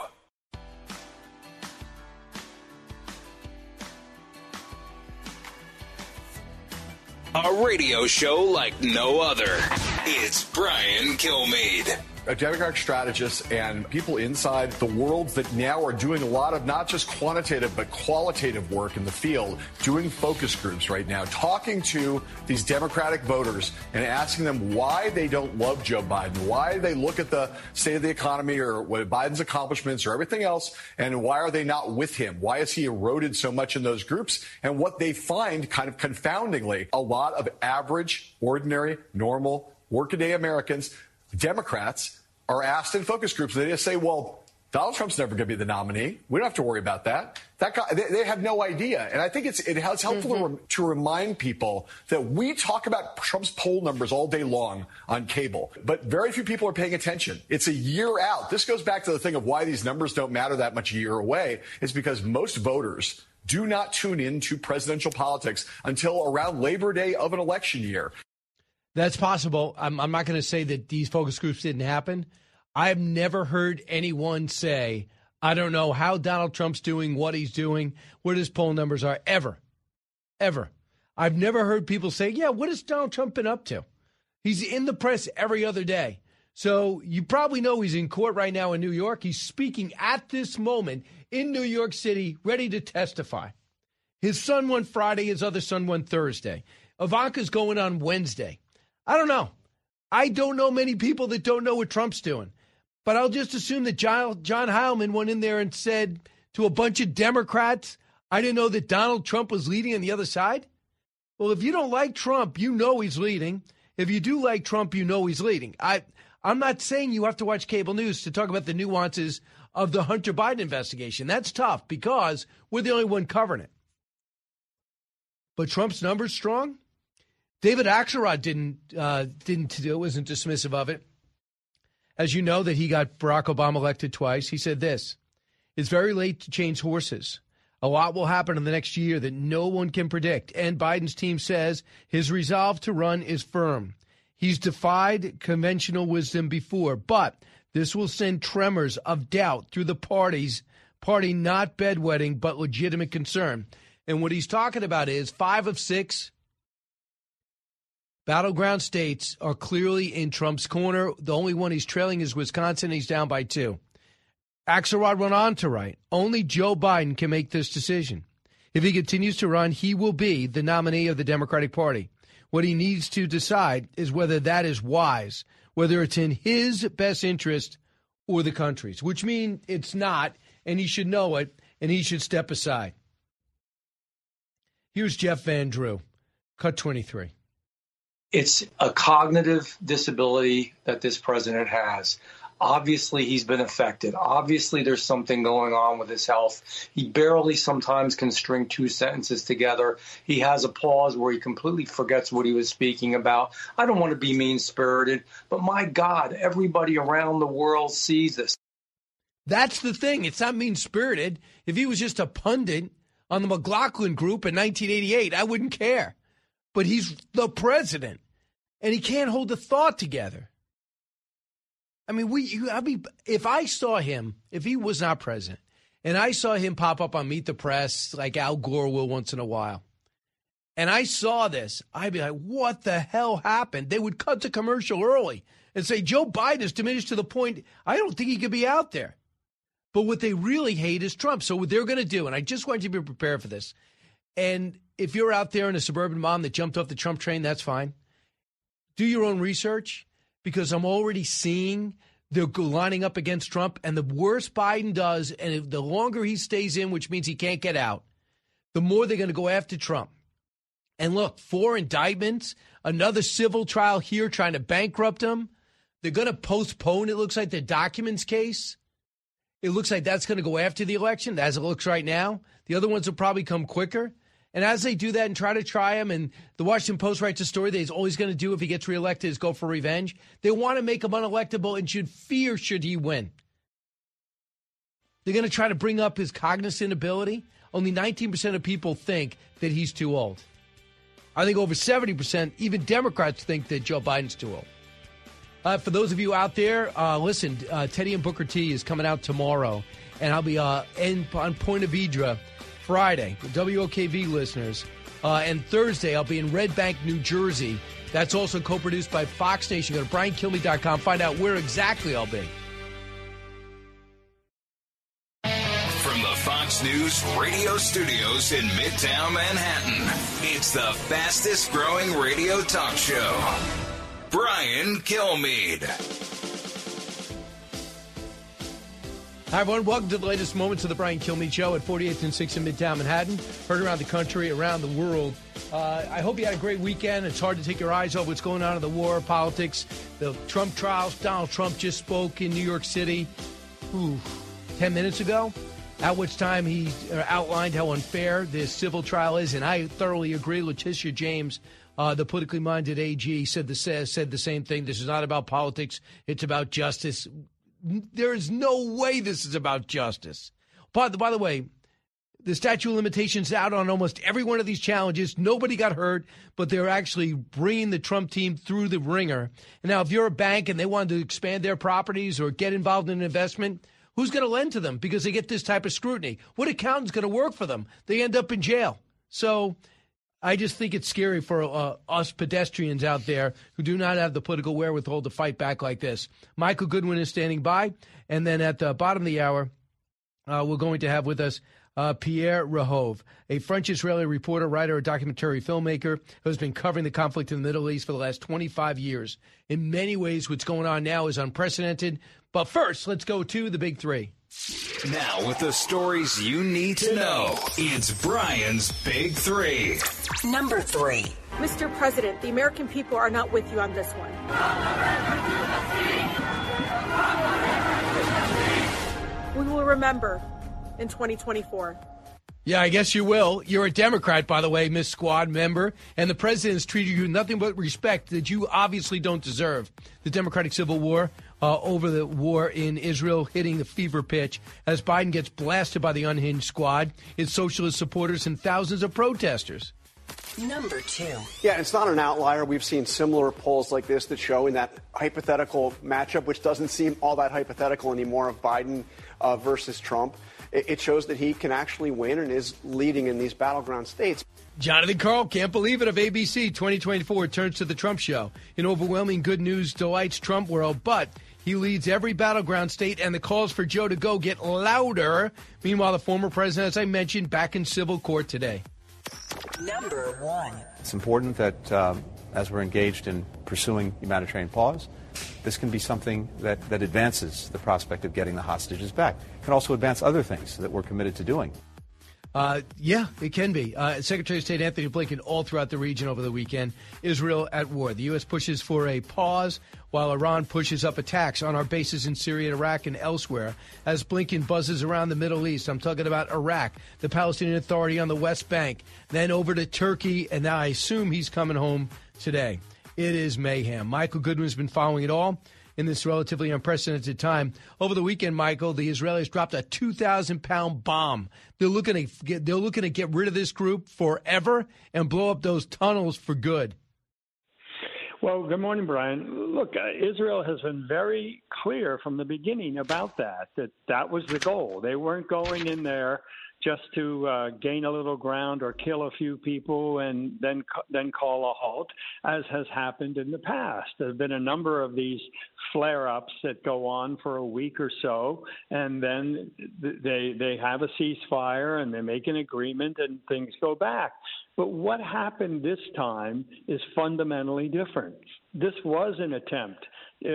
A radio show like no other. It's Brian Kilmeade. Democratic strategist and people inside the world that now are doing a lot of not just quantitative but qualitative work in the field, doing focus groups right now, talking to these Democratic voters and asking them why they don't love Joe Biden, why they look at the state of the economy or what Biden's accomplishments or everything else, and why are they not with him? Why has he eroded so much in those groups? And what they find kind of confoundingly, a lot of average, ordinary, normal, workaday Americans Democrats are asked in focus groups, they just say, well, Donald Trump's never going to be the nominee. We don't have to worry about that. That guy, they, they have no idea. And I think it's, it has helpful to, mm-hmm. rem- to remind people that we talk about Trump's poll numbers all day long on cable, but very few people are paying attention. It's a year out. This goes back to the thing of why these numbers don't matter that much a year away. It's because most voters do not tune into presidential politics until around Labor Day of an election year. That's possible. I'm, I'm not going to say that these focus groups didn't happen. I've never heard anyone say, I don't know how Donald Trump's doing, what he's doing, what his poll numbers are, ever. Ever. I've never heard people say, yeah, what has Donald Trump been up to? He's in the press every other day. So you probably know he's in court right now in New York. He's speaking at this moment in New York City, ready to testify. His son won Friday, his other son won Thursday. Ivanka's going on Wednesday. I don't know. I don't know many people that don't know what Trump's doing. But I'll just assume that John, Heilemann went in there and said to a bunch of Democrats, I didn't know that Donald Trump was leading on the other side. Well, if you don't like Trump, you know he's leading. If you do like Trump, you know he's leading. I, I'm not saying you have to watch cable news to talk about the nuances of the Hunter Biden investigation. That's tough because we're the only one covering it. But Trump's numbers strong. David Axelrod didn't uh, didn't do wasn't dismissive of it. As you know, that he got Barack Obama elected twice. He said this: "It's very late to change horses. A lot will happen in the next year that no one can predict." And Biden's team says his resolve to run is firm. He's defied conventional wisdom before, but this will send tremors of doubt through the party's party, not bedwetting, but legitimate concern. And what he's talking about is five of six battleground states are clearly in Trump's corner. The only one he's trailing is Wisconsin. He's down by two. Axelrod went on to write Only Joe Biden can make this decision. If he continues to run, he will be the nominee of the Democratic Party. What he needs to decide is whether that is wise, whether it's in his best interest or the country's, which means it's not, and he should know it, and he should step aside. Here's Jeff Van Drew, cut 23. It's a cognitive disability that this president has. Obviously, he's been affected. Obviously, there's something going on with his health. He barely sometimes can string two sentences together. He has a pause where he completely forgets what he was speaking about. I don't want to be mean spirited, but my God, everybody around the world sees this. That's the thing. It's not mean spirited. If he was just a pundit on the McLaughlin group in 1988, I wouldn't care. But he's the president, and he can't hold a thought together. I mean, we. I mean, if I saw him, if he was not president, and I saw him pop up on Meet the Press like Al Gore will once in a while, and I saw this, I'd be like, "What the hell happened?" They would cut to commercial early and say Joe Biden is diminished to the point I don't think he could be out there. But what they really hate is Trump. So what they're going to do, and I just want you to be prepared for this. And if you're out there in a suburban mom that jumped off the Trump train, that's fine. Do your own research because I'm already seeing they're lining up against Trump. And the worse Biden does, and the longer he stays in, which means he can't get out, the more they're going to go after Trump. And look, four indictments, another civil trial here trying to bankrupt him. They're going to postpone, it looks like, the documents case. It looks like that's going to go after the election, as it looks right now. The other ones will probably come quicker. And as they do that and try to try him, and the Washington Post writes a story that he's always going to do if he gets reelected is go for revenge. They want to make him unelectable and should fear should he win. They're going to try to bring up his cognizant ability. Only 19% of people think that he's too old. I think over 70%, even Democrats think that Joe Biden's too old. Uh, for those of you out there, uh, listen, uh, Teddy and Booker T is coming out tomorrow, and I'll be uh, in, on Ponte Vedra Friday, WOKV listeners. Uh, and Thursday, I'll be in Red Bank, New Jersey. That's also co produced by Fox Nation. Go to BrianKilmeade.com, find out where exactly I'll be. From the Fox News radio studios in Midtown Manhattan, it's the fastest growing radio talk show. Brian Kilmeade. Hi, everyone. Welcome to the latest moments of the Brian Kilmeade Show at 48th and 6th in Midtown Manhattan. Heard around the country, around the world. Uh, I hope you had a great weekend. It's hard to take your eyes off what's going on in the war, politics, the Trump trials. Donald Trump just spoke in New York City, ooh, 10 minutes ago, at which time he uh, outlined how unfair this civil trial is. And I thoroughly agree. Letitia James, uh, the politically minded AG, said the, said the same thing. This is not about politics, it's about justice there is no way this is about justice. By, by the way, the statute of limitations out on almost every one of these challenges. Nobody got hurt, but they're actually bringing the Trump team through the wringer. Now, if you're a bank and they want to expand their properties or get involved in an investment, who's going to lend to them because they get this type of scrutiny? What accountant's going to work for them? They end up in jail. So I just think it's scary for uh, us pedestrians out there who do not have the political wherewithal to fight back like this. Michael Goodwin is standing by. And then at the bottom of the hour, uh, we're going to have with us uh, Pierre Rehov, a French Israeli reporter, writer, a documentary filmmaker who has been covering the conflict in the Middle East for the last 25 years. In many ways, what's going on now is unprecedented. But first, let's go to the big three. Now, with the stories you need to know, it's Brian's Big Three. Number three. Mr. President, the American people are not with you on this one. We will remember in 2024. Yeah, I guess you will. You're a Democrat, by the way, Miss Squad member, and the president has treated you nothing but respect that you obviously don't deserve. The Democratic Civil War uh, over the war in Israel hitting the fever pitch as Biden gets blasted by the unhinged squad, its socialist supporters, and thousands of protesters. Number two. Yeah, it's not an outlier. We've seen similar polls like this that show in that hypothetical matchup, which doesn't seem all that hypothetical anymore, of Biden uh, versus Trump. It, it shows that he can actually win and is leading in these battleground states. Jonathan Karl can't believe it of ABC 2024 turns to the Trump show. In overwhelming good news delights Trump world, but he leads every battleground state, and the calls for Joe to go get louder. Meanwhile, the former president, as I mentioned, back in civil court today. Number one. It's important that um, as we're engaged in pursuing humanitarian pause, this can be something that, that advances the prospect of getting the hostages back. Can also advance other things that we're committed to doing. Uh, yeah, it can be. Uh, Secretary of State Antony Blinken all throughout the region over the weekend. Israel at war. The U.S. pushes for a pause while Iran pushes up attacks on our bases in Syria, Iraq, and elsewhere, as Blinken buzzes around the Middle East. I'm talking about Iraq, the Palestinian Authority on the West Bank, then over to Turkey, and now I assume he's coming home today. It is mayhem. Michael Goodwin's been following it all in this relatively unprecedented time. Over the weekend, Michael, the Israelis dropped a 2,000 pound bomb. They're looking to get, they're looking to get rid of this group forever and blow up those tunnels for good. Well, good morning, Brian. Look, uh, Israel has been very clear from the beginning about that, that that was the goal. They weren't going in there just to uh, gain a little ground or kill a few people and then then call a halt, as has happened in the past. There have been a number of these flare-ups that go on for a week or so, and then they they have a ceasefire and they make an agreement and things go back. But what happened this time is fundamentally different. This was an attempt uh,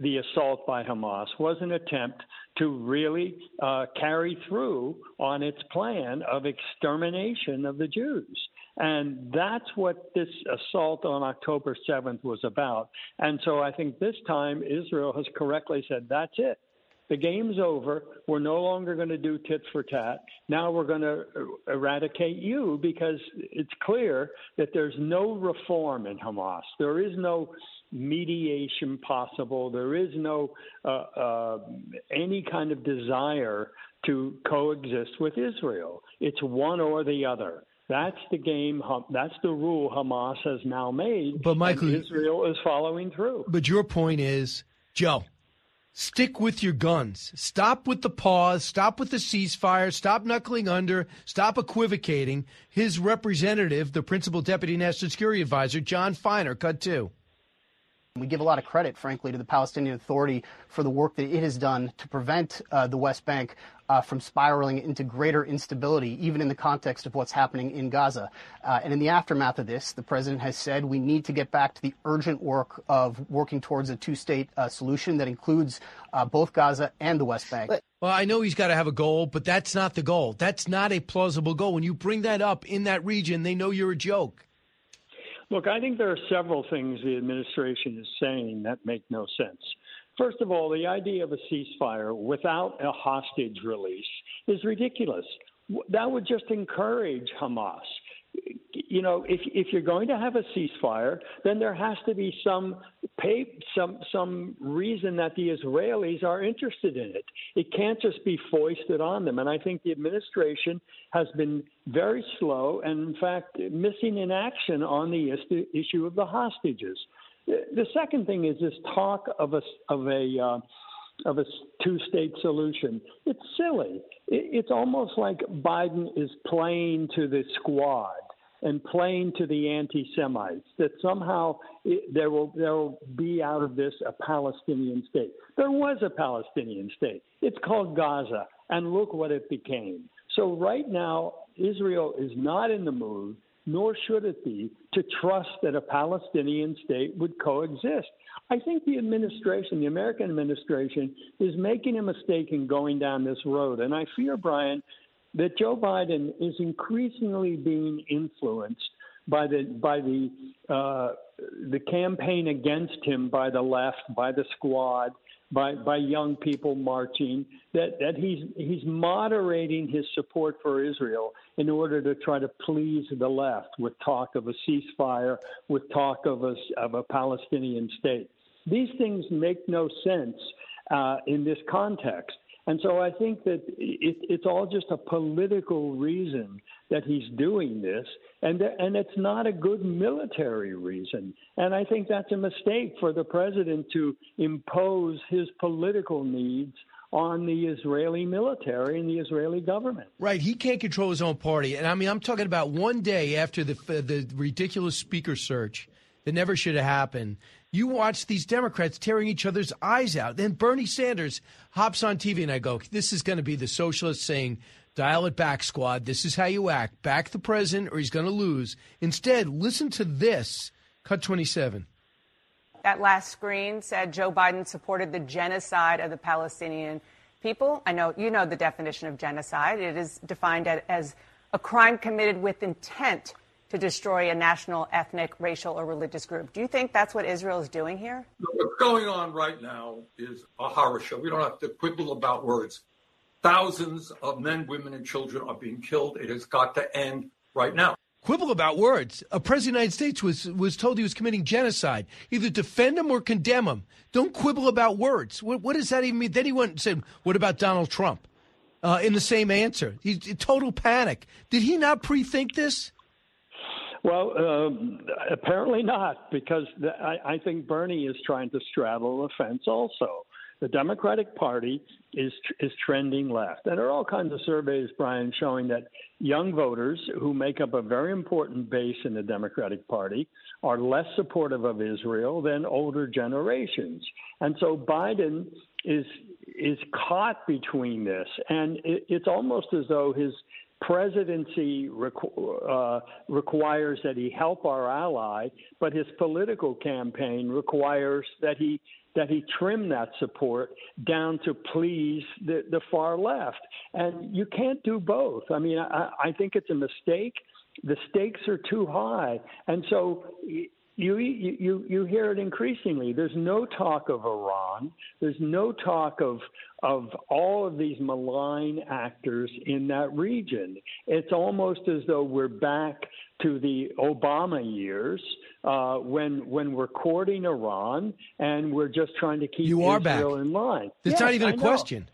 the assault by Hamas was an attempt to really uh, carry through on its plan of extermination of the Jews. And that's what this assault on October 7th was about. And so I think this time Israel has correctly said, that's it. The game's over. We're no longer going to do tit for tat. Now we're going to eradicate you because it's clear that there's no reform in Hamas. There is no mediation possible. There is no uh, uh, any kind of desire to coexist with Israel. It's one or the other. That's the game. That's the rule Hamas has now made. But Michael, Israel is following through. But your point is, Joe, stick with your guns. Stop with the pause. Stop with the ceasefire. Stop knuckling under. Stop equivocating. His representative, the principal deputy national security advisor, John Finer, cut two. We give a lot of credit, frankly, to the Palestinian Authority for the work that it has done to prevent uh, the West Bank uh, from spiraling into greater instability, even in the context of what's happening in Gaza. Uh, and in the aftermath of this, the president has said we need to get back to the urgent work of working towards a two state uh, solution that includes uh, both Gaza and the West Bank. Well, I know he's got to have a goal, but that's not the goal. That's not a plausible goal. When you bring that up in that region, they know you're a joke. Look, I think there are several things the administration is saying that make no sense. First of all, the idea of a ceasefire without a hostage release is ridiculous. That would just encourage Hamas you know, if if you're going to have a ceasefire, then there has to be some pay, some some reason that the Israelis are interested in it. It can't just be foisted on them. And I think the administration has been very slow and, in fact, missing in action on the issue of the hostages. The second thing is this talk of a of a uh, of a two-state solution. It's silly. It's almost like Biden is playing to the squad and playing to the anti-Semites that somehow it, there will there will be out of this a Palestinian state. There was a Palestinian state. It's called Gaza, and look what it became. So right now, Israel is not in the mood, nor should it be, to trust that a Palestinian state would coexist. I think the administration, the American administration, is making a mistake in going down this road. And I fear, Brian, that Joe Biden is increasingly being influenced by the by the uh, the campaign against him by the left, by the squad, by by young people marching. That that he's he's moderating his support for Israel in order to try to please the left with talk of a ceasefire, with talk of a of a Palestinian state. These things make no sense uh, in this context. And so I think that it, it's all just a political reason that he's doing this, and and it's not a good military reason. And I think that's a mistake for the president to impose his political needs on the Israeli military and the Israeli government. Right, he can't control his own party, and I mean I'm talking about one day after the the ridiculous speaker search that never should have happened. You watch these Democrats tearing each other's eyes out. Then Bernie Sanders hops on TV, and I go, This is going to be the socialists saying, Dial it back, squad. This is how you act. Back the president, or he's going to lose. Instead, listen to this. Cut 27. That last screen said Joe Biden supported the genocide of the Palestinian people. I know you know the definition of genocide. It is defined as a crime committed with intent to destroy a national, ethnic, racial, or religious group. Do you think that's what Israel is doing here? What's going on right now is a horror show. We don't have to quibble about words. Thousands of men, women, and children are being killed. It has got to end right now. Quibble about words. A president of the United States was, was told he was committing genocide. Either defend him or condemn him. Don't quibble about words. What, what does that even mean? Then he went and said, What about Donald Trump? Uh, in the same answer. He's total panic. Did he not pre think this? Well, um, apparently not, because the, I, I think Bernie is trying to straddle the fence also. The Democratic Party is is trending left, and there are all kinds of surveys, Brian, showing that young voters who make up a very important base in the Democratic Party are less supportive of Israel than older generations, and so Biden is is caught between this, and it, it's almost as though his presidency requ- uh, requires that he help our ally, but his political campaign requires that he that he trim that support down to please the, the far left. And you can't do both. I mean, I, I think it's a mistake. The stakes are too high. And so you, you you hear it increasingly. There's no talk of Iran. There's no talk of of all of these malign actors in that region. It's almost as though we're back to the Obama years uh, when when we're courting Iran and we're just trying to keep you are Israel back. in line. It's yes, not even a question.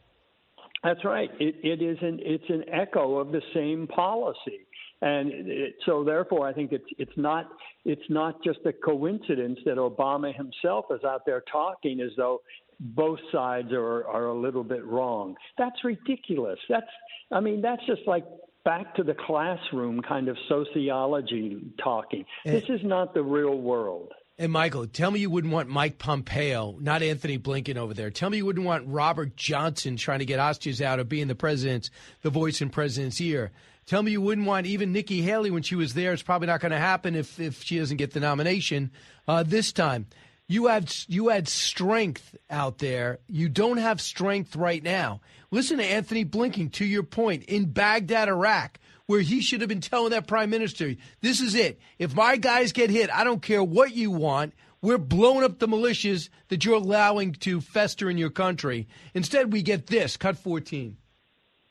That's right. It, it is an it's an echo of the same policy. And it, so, therefore, I think it's it's not it's not just a coincidence that Obama himself is out there talking as though both sides are are a little bit wrong. That's ridiculous. That's I mean that's just like back to the classroom kind of sociology talking. This is not the real world. And Michael, tell me you wouldn't want Mike Pompeo, not Antony Blinken over there. Tell me you wouldn't want Robert Johnson trying to get hostages out of being the president's, the voice in president's ear. Tell me you wouldn't want even Nikki Haley when she was there. It's probably not going to happen if, if she doesn't get the nomination uh, this time. You had you had strength out there. You don't have strength right now. Listen to Antony Blinken. To your point, in Baghdad, Iraq, where he should have been telling that prime minister, "This is it. If my guys get hit, I don't care what you want. We're blowing up the militias that you're allowing to fester in your country. Instead, we get this. Cut 14."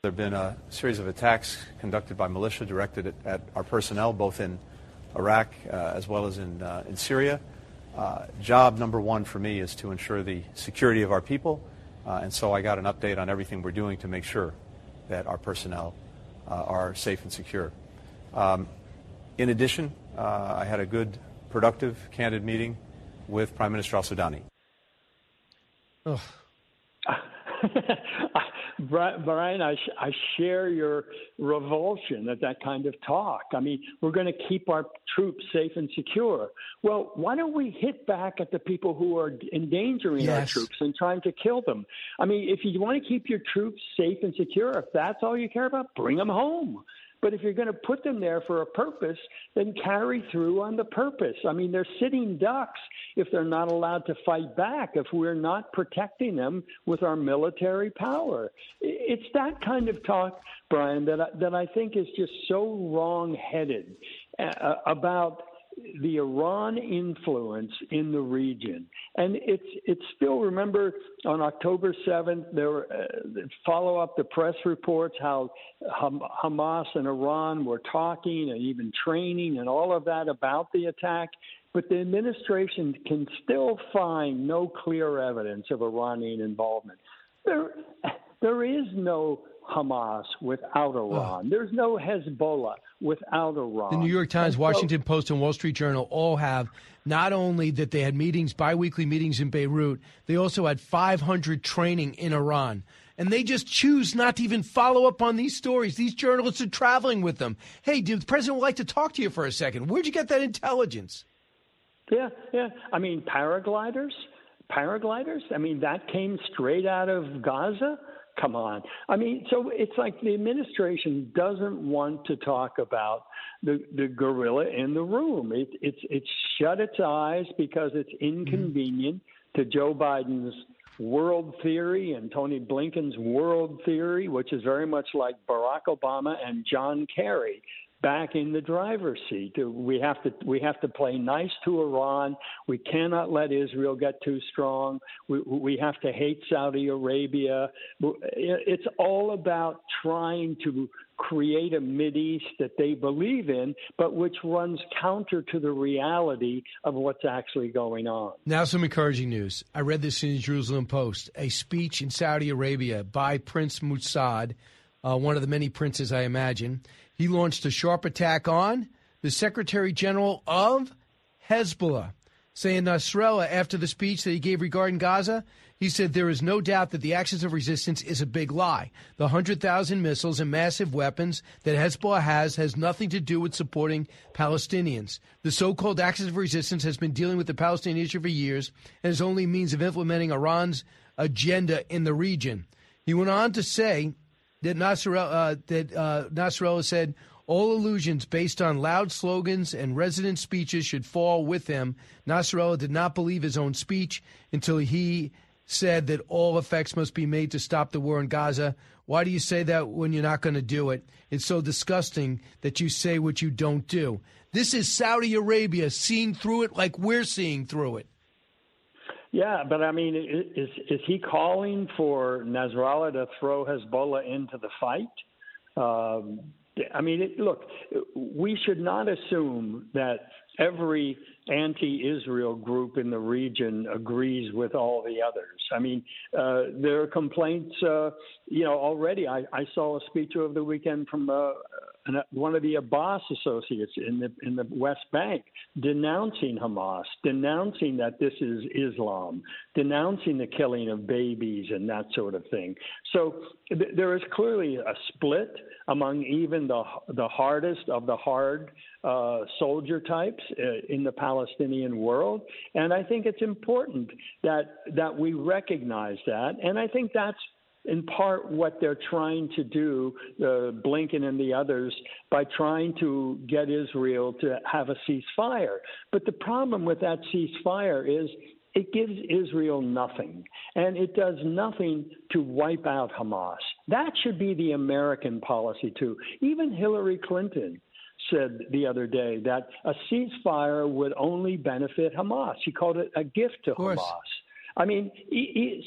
There have been a series of attacks conducted by militia directed at, at our personnel, both in Iraq uh, as well as in, uh, in Syria. Uh, job number one for me is to ensure the security of our people, uh, and so I got an update on everything we're doing to make sure that our personnel uh, are safe and secure. Um, in addition, uh, I had a good, productive, candid meeting with Prime Minister Al Sudani. (laughs) Brian, I, I share your revulsion at that kind of talk. I mean, we're going to keep our troops safe and secure. Well, why don't we hit back at the people who are endangering our troops and trying to kill them? I mean, if you want to keep your troops safe and secure, if that's all you care about, bring them home. But if you're going to put them there for a purpose, then carry through on the purpose. I mean, they're sitting ducks if they're not allowed to fight back, if we're not protecting them with our military power. It's that kind of talk, Brian, that I, that I think is just so wrong-headed uh, about the Iran influence in the region, and it's it's still remember on October seventh there were uh, follow up the press reports how Ham- Hamas and Iran were talking and even training and all of that about the attack. But the administration can still find no clear evidence of Iranian involvement. There, there is no Hamas without Iran. There's no Hezbollah without Iran. The New York Times, so- Washington Post, and Wall Street Journal all have not only that they had meetings, biweekly meetings in Beirut, they also had 500 training in Iran. And they just choose not to even follow up on these stories. These journalists are traveling with them. Hey, dude, the president would like to talk to you for a second. Where'd you get that intelligence? Yeah, yeah. I mean, paragliders, paragliders. I mean, that came straight out of Gaza. Come on. I mean, so it's like the administration doesn't want to talk about the the gorilla in the room. It, it's it's shut its eyes because it's mm-hmm. inconvenient to Joe Biden's world theory and Tony Blinken's world theory, which is very much like Barack Obama and John Kerry. Back in the driver's seat. We have to we have to play nice to Iran. We cannot let Israel get too strong. We we have to hate Saudi Arabia. It's all about trying to create a East that they believe in, but which runs counter to the reality of what's actually going on. Now, some encouraging news. I read this in the Jerusalem Post a speech in Saudi Arabia by Prince Musaad, uh, one of the many princes, I imagine. He launched a sharp attack on the Secretary General of Hezbollah, saying uh, Nasrallah, after the speech that he gave regarding Gaza, he said there is no doubt that the actions of resistance is a big lie. The 100,000 missiles and massive weapons that Hezbollah has has nothing to do with supporting Palestinians. The so-called actions of resistance has been dealing with the Palestinian issue for years and is only means of implementing Iran's agenda in the region. He went on to say that uh, that uh, Nasrallah said all illusions based on loud slogans and resident speeches should fall with him. Nasrallah did not believe his own speech until he said that all effects must be made to stop the war in Gaza. Why do you say that when you're not going to do it? It's so disgusting that you say what you don't do. This is Saudi Arabia seeing through it like we're seeing through it. Yeah, but I mean, is is he calling for Nasrallah to throw Hezbollah into the fight? Um, I mean, it, look, we should not assume that every anti-Israel group in the region agrees with all the others. I mean, uh, there are complaints. Uh, you know, already I, I, saw a speech over the weekend from one of the Abbas associates in the in the West Bank denouncing Hamas, denouncing that this is Islam, denouncing the killing of babies and that sort of thing. So th- there is clearly a split among even the the hardest of the hard uh, soldier types uh, in the Palestinian world, and I think it's important that that we recognize that, and I think that's in part what they're trying to do, uh, Blinken and the others, by trying to get Israel to have a ceasefire. But the problem with that ceasefire is it gives Israel nothing, and it does nothing to wipe out Hamas. That should be the American policy, too. Even Hillary Clinton said the other day that a ceasefire would only benefit Hamas. She called it a gift to Hamas. I mean,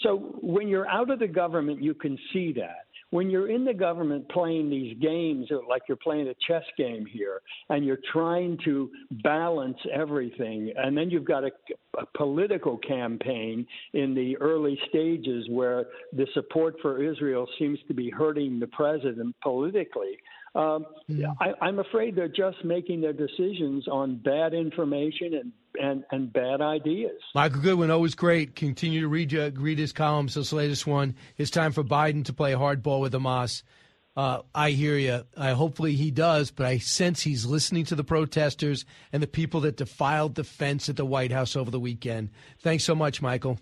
so when you're out of the government, you can see that. When you're in the government playing these games, uh, like you're playing a chess game here, and you're trying to balance everything, and then you've got a, a political campaign in the early stages where the support for Israel seems to be hurting the president politically. Um, mm. I, I'm afraid they're just making their decisions on bad information and and, and bad ideas. Michael Goodwin, always great. Continue to read uh, read his columns. This latest one. It's time for Biden to play hardball with Hamas. Uh, I hear you. I hopefully he does, but I sense he's listening to the protesters and the people that defiled the fence at the White House over the weekend. Thanks so much, Michael.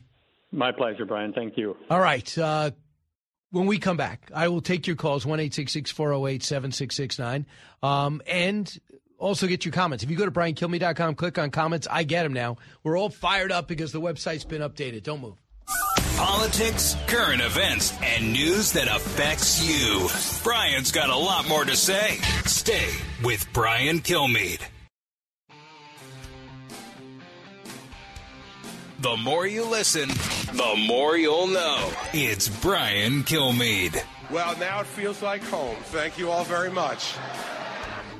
My pleasure, Brian. Thank you. All right. Uh, when we come back, I will take your calls, 1 408 7669. Um, and also get your comments. If you go to briankilmeade.com, click on comments, I get them now. We're all fired up because the website's been updated. Don't move. Politics, current events, and news that affects you. Brian's got a lot more to say. Stay with Brian Kilmeade. The more you listen, the more you'll know. It's Brian Kilmeade. Well, now it feels like home. Thank you all very much.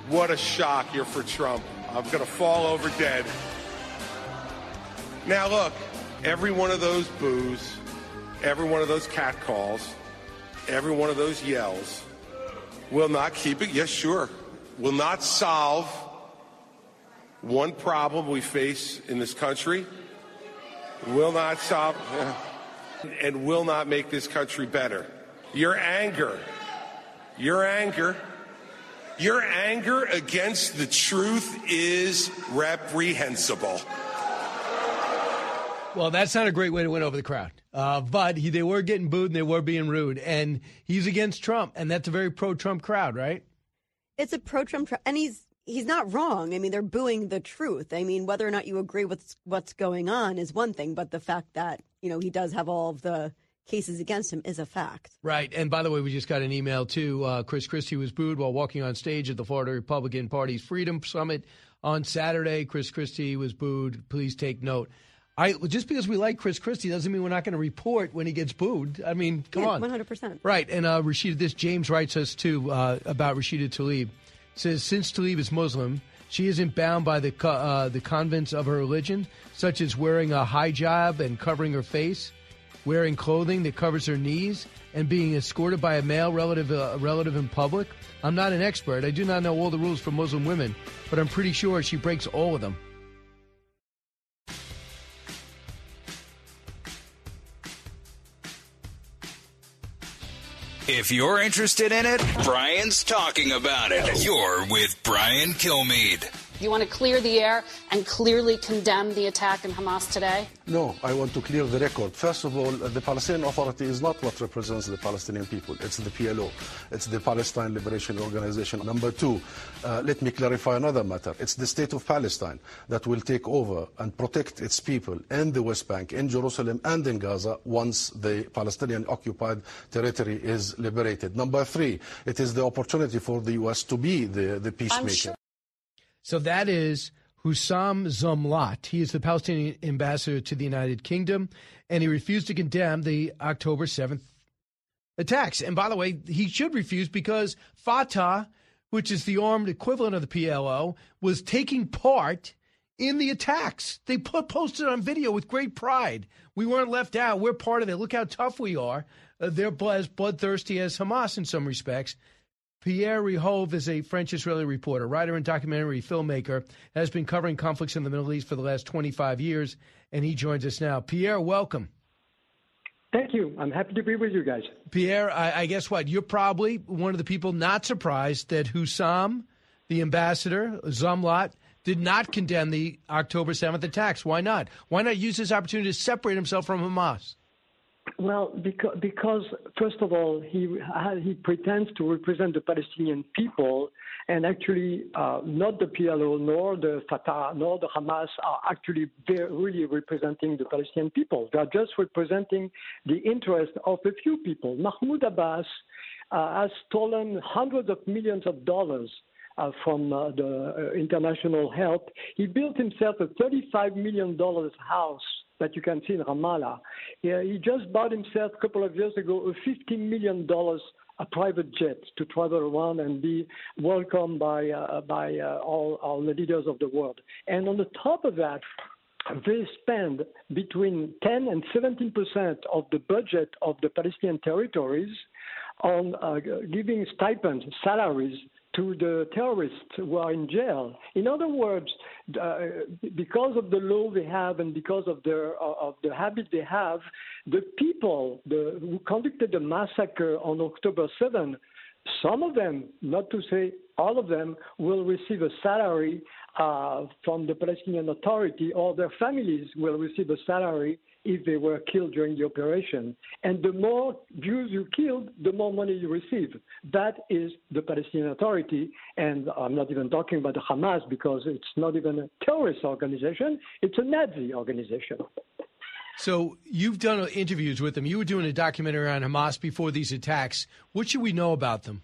What a shock you're for Trump. I'm going to fall over dead. Now, look, every one of those boos, every one of those catcalls, every one of those yells will not keep it. Yes, sure. Will not solve one problem we face in this country will not stop and will not make this country better. Your anger, your anger, your anger against the truth is reprehensible. Well, that's not a great way to win over the crowd. Uh, but he, they were getting booed and they were being rude. And he's against Trump. And that's a very pro Trump crowd, right? It's a pro Trump crowd. And he's he's not wrong. I mean, they're booing the truth. I mean, whether or not you agree with what's going on is one thing, but the fact that you know he does have all of the cases against him is a fact. Right. And by the way, we just got an email too. Uh, Chris Christie was booed while walking on stage at the Florida Republican Party's Freedom Summit on Saturday. Chris Christie was booed. Please take note. I just because we like Chris Christie doesn't mean we're not going to report when he gets booed. I mean, come yeah, on, one hundred percent. Right, and uh, Rashida, this James writes us too uh, about Rashida Tlaib. Says since Tlaib is Muslim, she isn't bound by the uh, the convents of her religion, such as wearing a hijab and covering her face, wearing clothing that covers her knees, and being escorted by a male relative uh, relative in public. I'm not an expert. I do not know all the rules for Muslim women, but I'm pretty sure she breaks all of them. If you're interested in it, Brian's talking about it. You're with Brian Kilmeade. Do you want to clear the air and clearly condemn the attack in Hamas today? No, I want to clear the record. First of all, the Palestinian Authority is not what represents the Palestinian people. It's the PLO. It's the Palestine Liberation Organization. Number two, uh, let me clarify another matter. It's the state of Palestine that will take over and protect its people in the West Bank, in Jerusalem, and in Gaza once the Palestinian occupied territory is liberated. Number three, it is the opportunity for the U.S. to be the, the peacemaker. So that is Hussam Zomlot. He is the Palestinian ambassador to the United Kingdom, and he refused to condemn the October 7th attacks. And by the way, he should refuse because Fatah, which is the armed equivalent of the PLO, was taking part in the attacks. They put posted on video with great pride. We weren't left out. We're part of it. Look how tough we are. Uh, they're as bloodthirsty as Hamas in some respects. Pierre Rehov is a French Israeli reporter, writer, and documentary filmmaker, has been covering conflicts in the Middle East for the last 25 years, and he joins us now. Pierre, welcome. Thank you. I'm happy to be with you guys. Pierre, I, I guess what? You're probably one of the people not surprised that Hussam, the ambassador, Zomlot, did not condemn the October 7th attacks. Why not? Why not use this opportunity to separate himself from Hamas? Well, because, because first of all, he he pretends to represent the Palestinian people, and actually, uh, not the PLO, nor the Fatah, nor the Hamas are actually really representing the Palestinian people. They are just representing the interest of a few people. Mahmoud Abbas uh, has stolen hundreds of millions of dollars uh, from uh, the uh, international help. He built himself a $35 million house that you can see in Ramallah. Yeah, he just bought himself a couple of years ago a $15 million a private jet to travel around and be welcomed by uh, by uh, all, all the leaders of the world. And on the top of that, they spend between 10 and 17 percent of the budget of the Palestinian territories on uh, giving stipends, salaries to the terrorists who are in jail. In other words, uh, because of the law they have and because of their uh, of the habit they have, the people the, who conducted the massacre on October 7, some of them, not to say all of them, will receive a salary uh, from the Palestinian Authority, or their families will receive a salary if they were killed during the operation. And the more Jews you killed, the more money you receive. That is the Palestinian Authority. And I'm not even talking about the Hamas because it's not even a terrorist organization, it's a Nazi organization. So you've done interviews with them. You were doing a documentary on Hamas before these attacks. What should we know about them?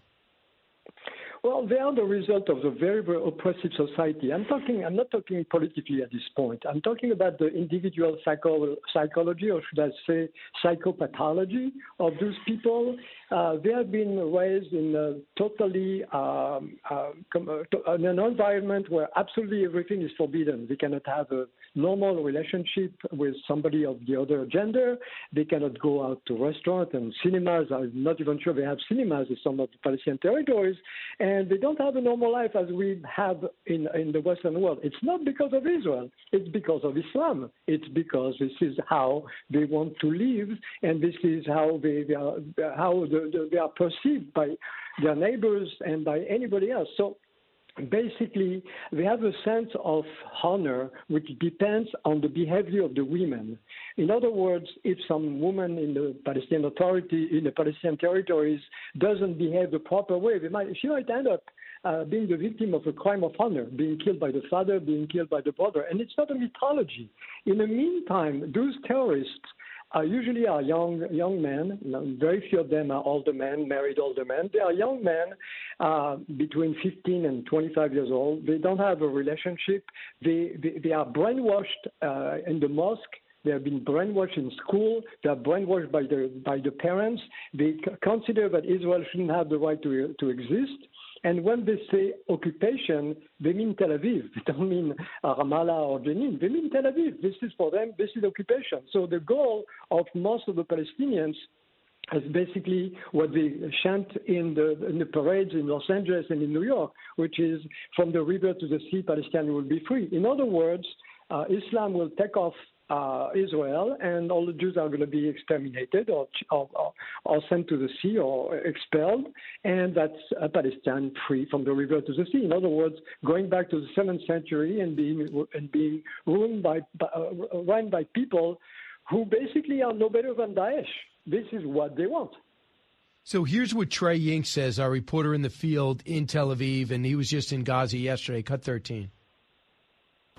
Well, they are the result of a very, very oppressive society. I'm talking. I'm not talking politically at this point. I'm talking about the individual psycho- psychology, or should I say, psychopathology of those people. Uh, they have been raised in a totally um, uh in an environment where absolutely everything is forbidden. They cannot have a normal relationship with somebody of the other gender. They cannot go out to restaurants and cinemas. I'm not even sure they have cinemas in some of the Palestinian territories. And they don't have a normal life as we have in, in the Western world. It's not because of Israel. It's because of Islam. It's because this is how they want to live, and this is how they, they are, how the, the, they are perceived by their neighbors and by anybody else. So basically they have a sense of honor which depends on the behavior of the women. In other words, if some woman in the Palestinian Authority in the Palestinian territories doesn't behave the proper way, might, she might end up uh, being the victim of a crime of honor, being killed by the father, being killed by the brother, and it's not a mythology. In the meantime, those terrorists usually are young young men. Very few of them are older men, married older men. They are young men uh, between 15 and 25 years old. They don't have a relationship. They they, they are brainwashed uh, in the mosque. They have been brainwashed in school. They are brainwashed by the by the parents. They consider that Israel shouldn't have the right to to exist. And when they say occupation, they mean Tel Aviv. (laughs) They don't mean Ramallah or Jenin. They mean Tel Aviv. This is for them, this is occupation. So the goal of most of the Palestinians is basically what they chant in the, in the parades in Los Angeles and in New York, which is from the river to the sea, Palestine will be free. In other words, uh, Islam will take off uh, Israel, and all the Jews are going to be exterminated or, or, or, sent to the sea or expelled, and that's uh, Palestine free from the river to the sea. In other words, going back to the seventh century and being and being ruled by, uh, run by people who basically are no better than Daesh. This is what they want. So here's what Trey Yingst says, our reporter in the field in Tel Aviv, and he was just in Gaza yesterday. Cut 13.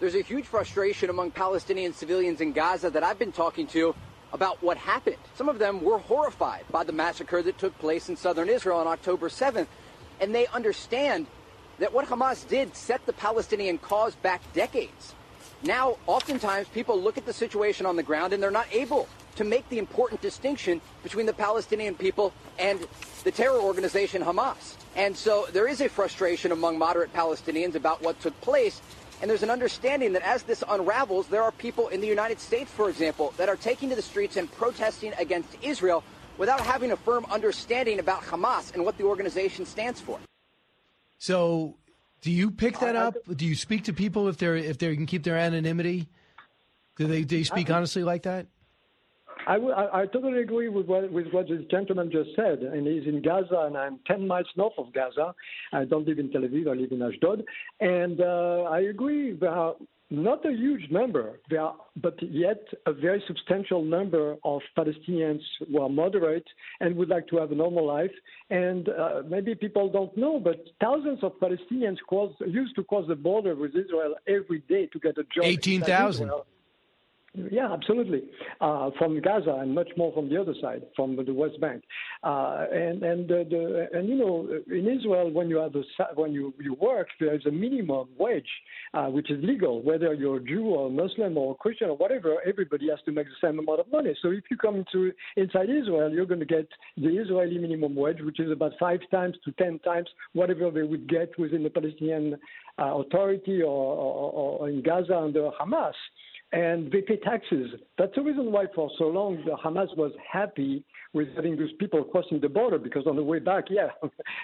There's a huge frustration among Palestinian civilians in Gaza that I've been talking to about what happened. Some of them were horrified by the massacre that took place in southern Israel on October 7th, and they understand that what Hamas did set the Palestinian cause back decades. Now, oftentimes, people look at the situation on the ground and they're not able to make the important distinction between the Palestinian people and the terror organization Hamas. And so there is a frustration among moderate Palestinians about what took place. And there's an understanding that as this unravels, there are people in the United States, for example, that are taking to the streets and protesting against Israel without having a firm understanding about Hamas and what the organization stands for. So, do you pick that up? Do you speak to people if they're if they can keep their anonymity? Do they do they speak honestly like that? I, totally agree with what, with what this gentleman just said. And he's in Gaza, and I'm 10 miles north of Gaza. I don't live in Tel Aviv, I live in Ashdod. And uh, I agree, there are not a huge number, there are, but yet a very substantial number of Palestinians who are moderate and would like to have a normal life. And uh, maybe people don't know, but thousands of Palestinians cross, used to cross the border with Israel every day to get a job. 18,000. Yeah, absolutely. Uh, from Gaza and much more from the other side, from the West Bank, uh, and and the, the, and you know in Israel when you have a, when you, you work there is a minimum wage uh, which is legal whether you're Jew or Muslim or Christian or whatever everybody has to make the same amount of money. So if you come into inside Israel, you're going to get the Israeli minimum wage, which is about five times to ten times whatever they would get within the Palestinian uh, Authority or, or, or in Gaza under Hamas and they pay taxes. That's the reason why for so long the Hamas was happy with having those people crossing the border because on the way back, (laughs) yeah,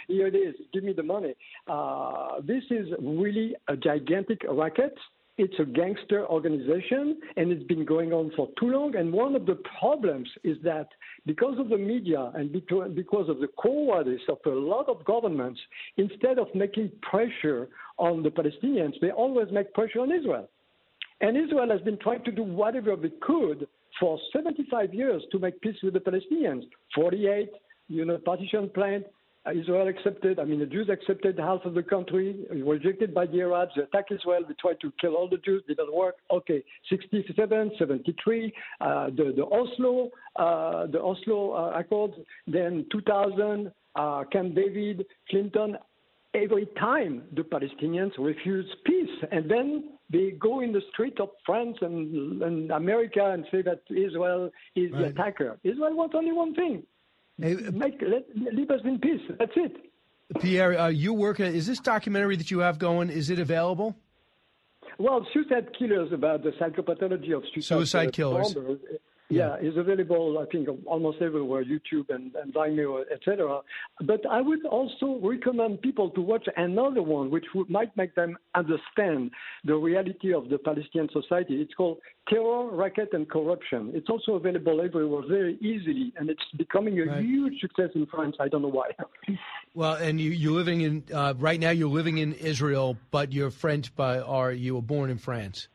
here it is, give me the money. Uh, this is really a gigantic racket. It's a gangster organization and it's been going on for too long. And one of the problems is that because of the media and because of the cowardice of a lot of governments, instead of making pressure on the Palestinians, they always make pressure on Israel. And Israel has been trying to do whatever they could for 75 years to make peace with the Palestinians. 48, you know, partition plan. Uh, Israel accepted, I mean, the Jews accepted half of the country, rejected by the Arabs. They attacked Israel. They tried to kill all the Jews. Didn't work. Okay, 67, 73, uh, the, the Oslo, uh, the Oslo uh, Accords. Then 2000, uh, Camp David, Clinton. Every time the Palestinians refuse peace, and then they go in the street of France and, and America and say that Israel is right. the attacker. Israel wants only one thing: hey, make let, leave us in peace. That's it. Pierre, uh, you work. Is this documentary that you have going? Is it available? Well, Suicide Killers about the psychopathology of suicide, suicide killers. Bombers yeah, it's available, I think, almost everywhere, YouTube and, and Vimeo, etc. But I would also recommend people to watch another one, which would, might make them understand the reality of the Palestinian society. It's called Terror, Racket, and Corruption. It's also available everywhere very easily, and it's becoming a right. huge success in France. I don't know why. (laughs) well, and you, you're living in, uh, right now, you're living in Israel, but you're French, by, or you were born in France.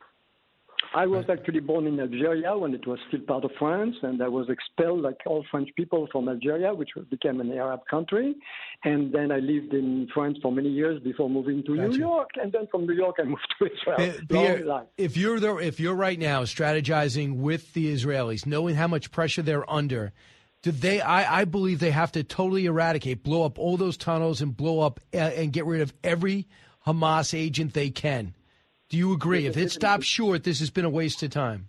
I was actually born in Algeria when it was still part of France, and I was expelled like all French people from Algeria, which became an Arab country. And then I lived in France for many years before moving to New York, and then from New York I moved to Israel. Pierre, if you're there, if you're right now strategizing with the Israelis, knowing how much pressure they're under, do they? I, I believe they have to totally eradicate, blow up all those tunnels, and blow up uh, and get rid of every Hamas agent they can. Do you agree? If it stops short, this has been a waste of time.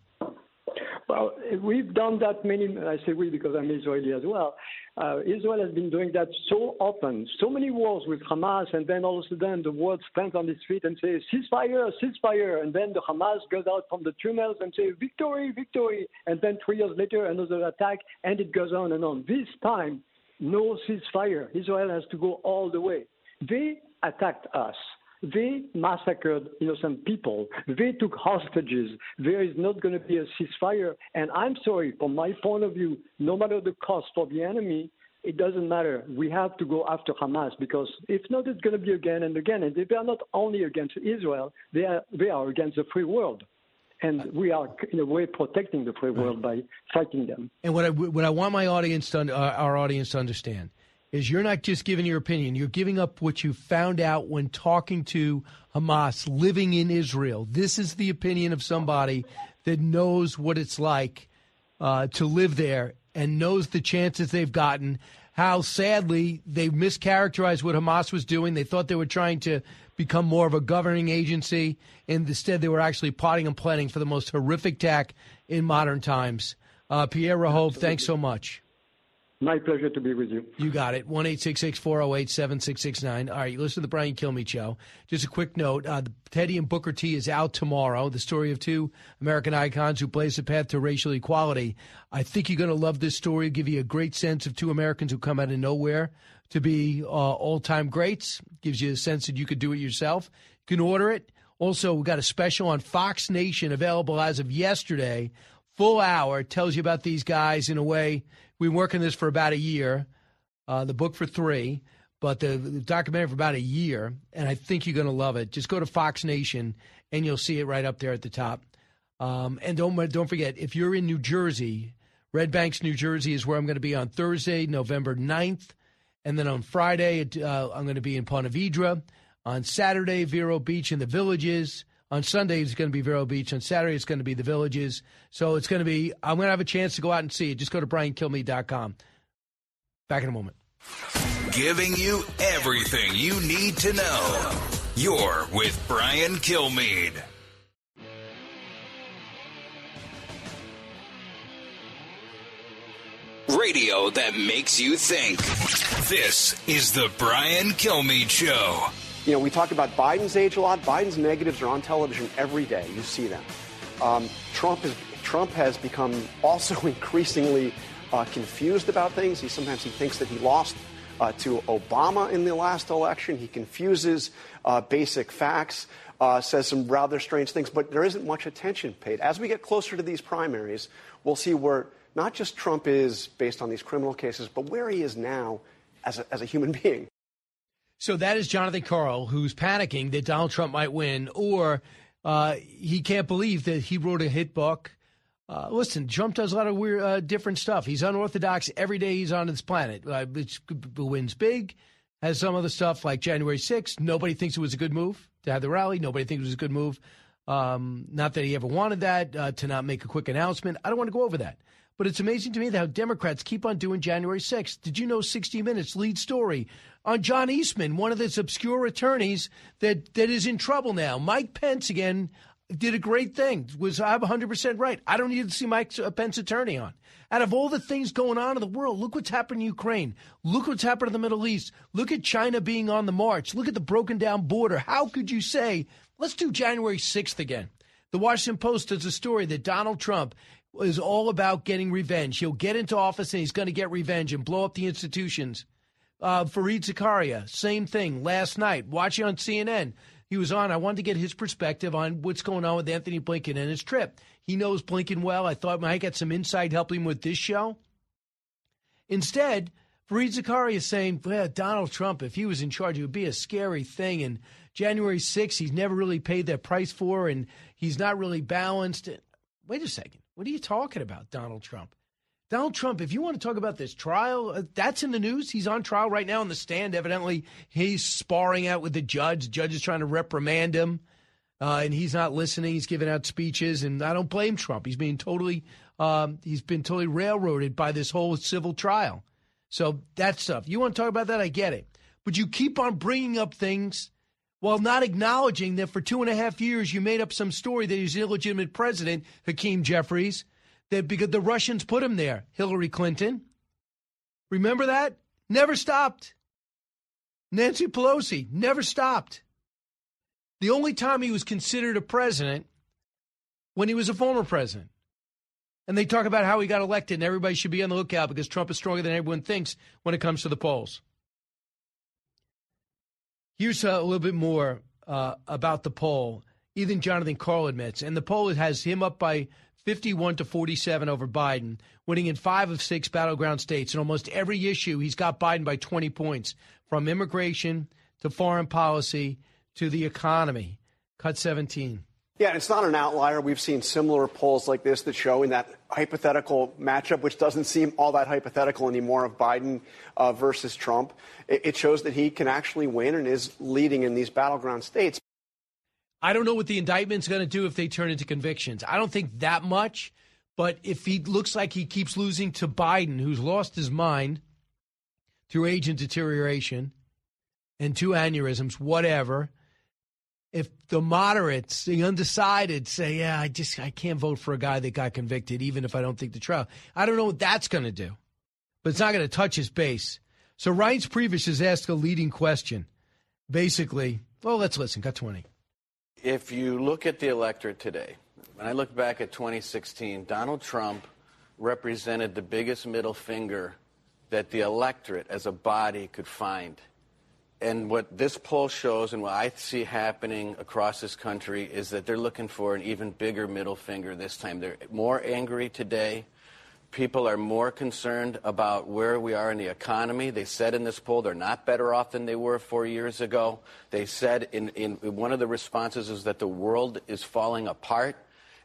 Well, we've done that many. I say we because I'm Israeli as well. Uh, Israel has been doing that so often, so many wars with Hamas, and then all of a sudden the world stands on its feet and says ceasefire, ceasefire, and then the Hamas goes out from the tunnels and say victory, victory, and then three years later another attack, and it goes on and on. This time, no ceasefire. Israel has to go all the way. They attacked us. They massacred innocent people. They took hostages. There is not going to be a ceasefire. And I'm sorry, from my point of view, no matter the cost for the enemy, it doesn't matter. We have to go after Hamas because if not, it's going to be again and again. And they are not only against Israel, they are, they are against the free world. And we are, in a way, protecting the free world by fighting them. And what I, what I want my audience to, our audience to understand is you're not just giving your opinion, you're giving up what you found out when talking to Hamas living in Israel. This is the opinion of somebody that knows what it's like uh, to live there and knows the chances they've gotten. How sadly they mischaracterized what Hamas was doing. They thought they were trying to become more of a governing agency, and instead they were actually plotting and planning for the most horrific attack in modern times. Uh, Pierre Rehov, thanks so much. My pleasure to be with you. You got it. 1 408 7669. All right, you listen to the Brian Kilmeade Show. Just a quick note uh, Teddy and Booker T is out tomorrow. The story of two American icons who blaze the path to racial equality. I think you're going to love this story. Give you a great sense of two Americans who come out of nowhere to be uh, all time greats. Gives you a sense that you could do it yourself. You can order it. Also, we got a special on Fox Nation available as of yesterday. Full hour tells you about these guys in a way we been working on this for about a year, uh, the book for three, but the, the, documentary for about a year, and I think you're going to love it. Just go to Fox Nation, and you'll see it right up there at the top. Um, and don't don't forget, if you're in New Jersey, Red Banks, New Jersey is where I'm going to be on Thursday, November 9th. And then on Friday, uh, I'm going to be in Ponte Vedra. On Saturday, Vero Beach in the Villages. On Sunday, it's going to be Vero Beach. On Saturday, it's going to be the Villages. So it's going to be, I'm going to have a chance to go out and see it. Just go to briankilmeade.com. Back in a moment. Giving you everything you need to know. You're with Brian Kilmeade. Radio that makes you think. This is the Brian Kilmeade Show. You know, we talk about Biden's age a lot. Biden's negatives are on television every day. You see them. Um, Trump, is, Trump has become also (laughs) increasingly uh, confused about things. He sometimes he thinks that he lost uh, to Obama in the last election. He confuses uh, basic facts, uh, says some rather strange things, but there isn't much attention paid. As we get closer to these primaries, we'll see where not just Trump is based on these criminal cases, but where he is now as a, as a human (laughs) being. So that is Jonathan Karl, who's panicking that Donald Trump might win, or uh, he can't believe that he wrote a hit book. Uh, listen, Trump does a lot of weird, uh, different stuff. He's unorthodox every day he's on this planet. Uh, wins big, has some other stuff like January 6th. Nobody thinks it was a good move to have the rally. Nobody thinks it was a good move. Um, not that he ever wanted that, uh, to not make a quick announcement. I don't want to go over that. But it's amazing to me how Democrats keep on doing January 6th. Did you know 60 Minutes lead story on John Eastman, one of those obscure attorneys that, that is in trouble now? Mike Pence again did a great thing. Was I'm 100% right. I don't need to see Mike uh, Pence attorney on. Out of all the things going on in the world, look what's happened in Ukraine. Look what's happened in the Middle East. Look at China being on the march. Look at the broken down border. How could you say, let's do January 6th again? The Washington Post does a story that Donald Trump is all about getting revenge. He'll get into office and he's going to get revenge and blow up the institutions. Uh, Fareed Zakaria, same thing. Last night, watching on CNN, he was on. I wanted to get his perspective on what's going on with Antony Blinken and his trip. He knows Blinken well. I thought I might get some insight helping him with this show. Instead, Fareed Zakaria is saying, well, Donald Trump, if he was in charge, it would be a scary thing. And January 6th, he's never really paid that price for, and he's not really balanced. Wait a second. What are you talking about, Donald Trump? Donald Trump, if you want to talk about this trial, uh, that's in the news. He's on trial right now on the stand. Evidently, he's sparring out with the judge. The judge is trying to reprimand him, uh, and he's not listening. He's giving out speeches, and I don't blame Trump. He's being totally, um, he's been totally railroaded by this whole civil trial. So that stuff. You want to talk about that? I get it. But you keep on bringing up things while not acknowledging that for two and a half years you made up some story that he's an illegitimate president, Hakeem Jeffries that because the Russians put him there, Hillary Clinton. Remember that? Never stopped. Nancy Pelosi never stopped. The only time he was considered a president when he was a former president. And they talk about how he got elected and everybody should be on the lookout because Trump is stronger than everyone thinks when it comes to the polls. Here's a little bit more uh, about the poll. Even Jonathan Karl admits, and the poll has him up by 51 to 47 over Biden, winning in five of six battleground states. In almost every issue, he's got Biden by 20 points, from immigration to foreign policy to the economy. Cut 17. Yeah, it's not an outlier. We've seen similar polls like this that show in that hypothetical matchup, which doesn't seem all that hypothetical anymore, of Biden uh, versus Trump. It, it shows that he can actually win and is leading in these battleground states. I don't know what the indictment's going to do if they turn into convictions. I don't think that much, but if he looks like he keeps losing to Biden, who's lost his mind through age and deterioration and two aneurysms, whatever. If the moderates, the undecided, say, "Yeah, I just I can't vote for a guy that got convicted, even if I don't think the trial," I don't know what that's going to do, but it's not going to touch his base. So Reince Priebus has asked a leading question, basically. Well, let's listen. Got twenty if you look at the electorate today, when I look back at 2016, Donald Trump represented the biggest middle finger that the electorate as a body could find. And what this poll shows and what I see happening across this country is that they're looking for an even bigger middle finger this time. They're more angry today people are more concerned about where we are in the economy. They said in this poll they're not better off than they were four years ago. They said in, in one of the responses is that the world is falling apart.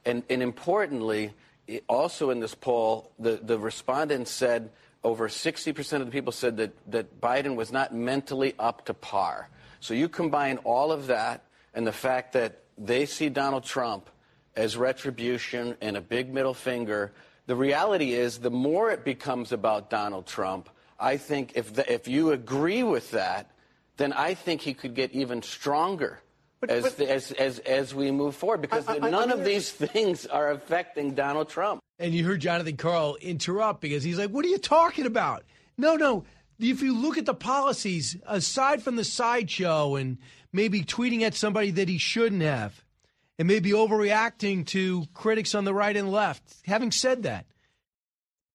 And, and importantly, also in this poll, the, the respondents said over 60% of the people said that, that Biden was not mentally up to par. So you combine all of that and the fact that they see Donald Trump as retribution and a big middle finger the reality is, the more it becomes about Donald Trump, I think if, the, if you agree with that, then I think he could get even stronger but, as, but, as, as, as, we move forward because I, I, none I of these things are affecting Donald Trump. And you heard Jonathan Karl interrupt because he's like, What are you talking about? No, no. If you look at the policies, aside from the sideshow and maybe tweeting at somebody that he shouldn't have, and maybe overreacting to critics on the right and left. Having said that,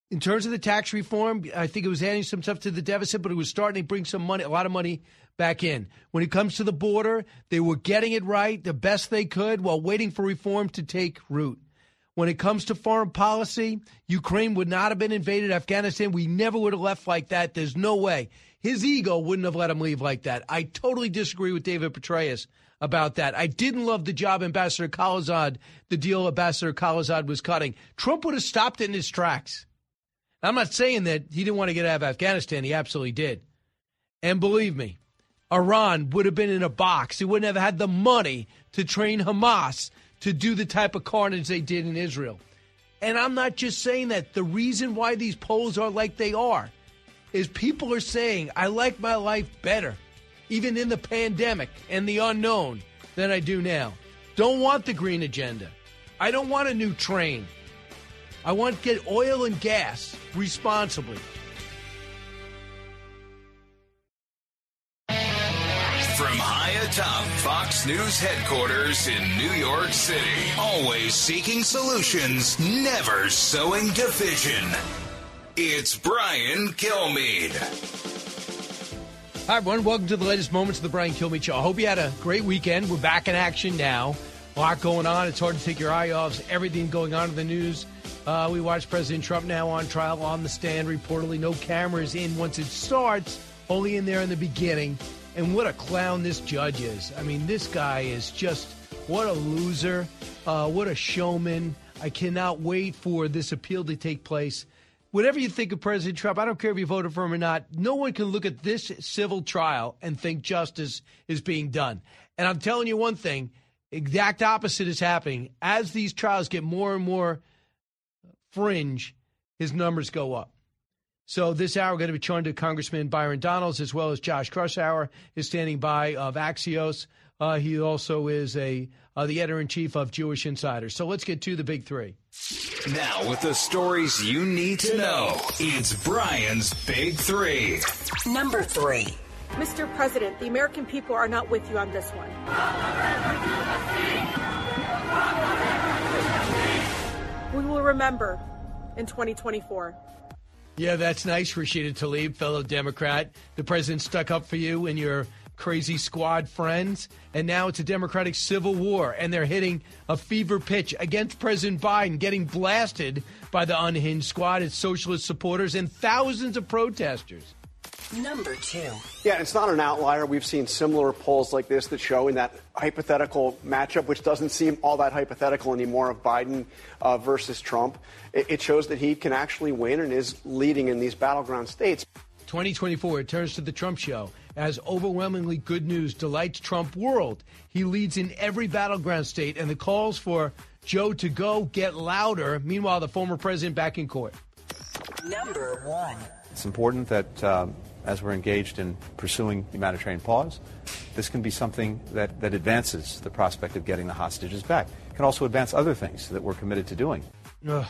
in terms of the tax reform, I think it was adding some stuff to the deficit, but it was starting to bring some money, a lot of money back in. When it comes to the border, they were getting it right the best they could while waiting for reform to take root. When it comes to foreign policy, Ukraine would not have been invaded. Afghanistan, we never would have left like that. There's no way. His ego wouldn't have let him leave like that. I totally disagree with David Petraeus about that. I didn't love the job Ambassador Khalilzad, the deal Ambassador Khalilzad was cutting. Trump would have stopped it in his tracks. I'm not saying that he didn't want to get out of Afghanistan. He absolutely did. And believe me, Iran would have been in a box. He wouldn't have had the money to train Hamas to do the type of carnage they did in Israel. And I'm not just saying that. The reason why these polls are like they are is people are saying, I like my life better even in the pandemic and the unknown, than I do now. Don't want the green agenda. I don't want a new train. I want to get oil and gas responsibly. From high atop Fox News headquarters in New York City, always seeking solutions, never sowing division. It's Brian Kilmeade. Hi, everyone. Welcome to the latest moments of the Brian Kilmeade Show. I hope you had a great weekend. We're back in action now. A lot going on. It's hard to take your eye off everything going on in the news. Uh, we watch President Trump now on trial on the stand. Reportedly, no cameras in once it starts, only in there in the beginning. And what a clown this judge is. I mean, this guy is just what a loser, uh, what a showman. I cannot wait for this appeal to take place. Whatever you think of President Trump, I don't care if you voted for him or not, no one can look at this civil trial and think justice is being done. And I'm telling you one thing exact opposite is happening. As these trials get more and more fringe, his numbers go up. So this hour, we're going to be joined to Congressman Byron Donalds as well as Josh Kraushaar is standing by of Axios. Uh, he also is a uh, the editor in chief of Jewish Insider. So let's get to the big three. Now, with the stories you need to know, it's Brian's Big Three. Number three. Mr. President, the American people are not with you on this one. We will remember in 2024. Yeah, that's nice, Rashida Tlaib, fellow Democrat. The president stuck up for you and your crazy squad friends, and now it's a Democratic civil war, and they're hitting a fever pitch against President Biden, getting blasted by the unhinged squad, its socialist supporters, and thousands of protesters. Number two. Yeah, it's not an outlier. We've seen similar polls like this that show in that hypothetical matchup, which doesn't seem all that hypothetical anymore, of Biden uh, versus Trump. It, it shows that he can actually win and is leading in these battleground states. 2024 it turns to the Trump show as overwhelmingly good news delights Trump world. He leads in every battleground state, and the calls for Joe to go get louder. Meanwhile, the former president back in court. Number one. It's important that um, as we're engaged in pursuing humanitarian pause, this can be something that, that advances the prospect of getting the hostages back. It can also advance other things that we're committed to doing. Ugh.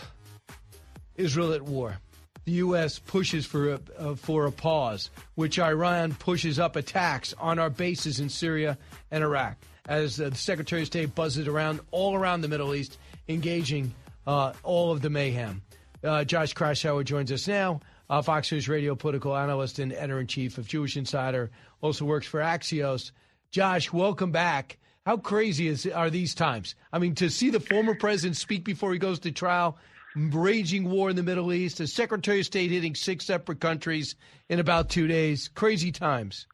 Israel at war. The U.S. pushes for a, uh, for a pause, which Iran pushes up attacks on our bases in Syria and Iraq. As uh, the Secretary of State buzzes around all around the Middle East, engaging uh, all of the mayhem. Uh, Josh Kraushaar joins us now Fox News radio political analyst and editor in chief of Jewish Insider, also works for Axios. Josh, welcome back. How crazy is are these times? I mean, to see the former president speak before he goes to trial, raging war in the Middle East, a Secretary of State hitting six separate countries in about two days. Crazy times.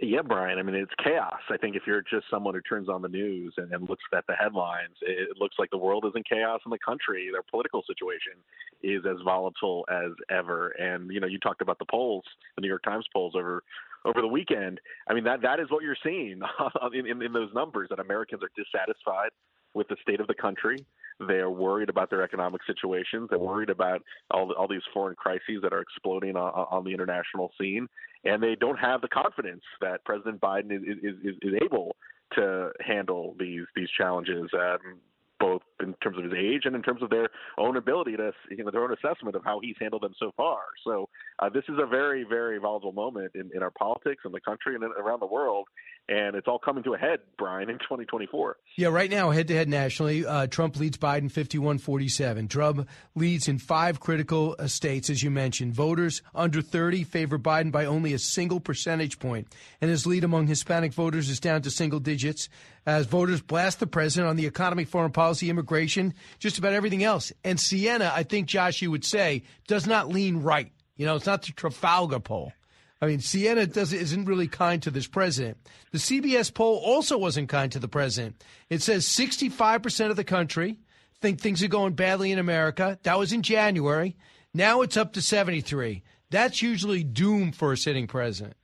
Yeah, Brian. I mean, it's chaos. I think if you're just someone who turns on the news and, and looks at the headlines, it, looks like the world is in chaos in the country. Their political situation is as volatile as ever. And you know, you talked about the polls, the New York Times polls over over the weekend. I mean, that that is what you're seeing (laughs) in, in, in those numbers. That Americans are dissatisfied with the state of the country. They are worried about their economic situations. They're worried about all, all these foreign crises that are exploding on, on the international scene and they don't have the confidence that President Biden is is, is, is able to handle these these challenges. Um, both in terms of his age and in terms of their own ability to, you know, their own assessment of how he's handled them so far. So uh, this is a very, very volatile moment in, in our politics in the country and around the world and it's all coming to a head, Brian, in 2024. Yeah, right now, head to head nationally, uh, Trump leads Biden 51 47. Trump leads in five critical uh, states, as you mentioned. Voters under 30 favor Biden by only a single percentage point, and his lead among Hispanic voters is down to single digits as voters blast the president on the economy, foreign policy, immigration, just about everything else. And Siena, I think, Josh, you would say, does not lean right. You know, it's not the Trafalgar poll. I mean, Siena does, isn't really kind to this president. The CBS poll also wasn't kind to the president. It says 65% of the country think things are going badly in America. That was in January. Now it's up to 73. That's usually doom for a sitting president.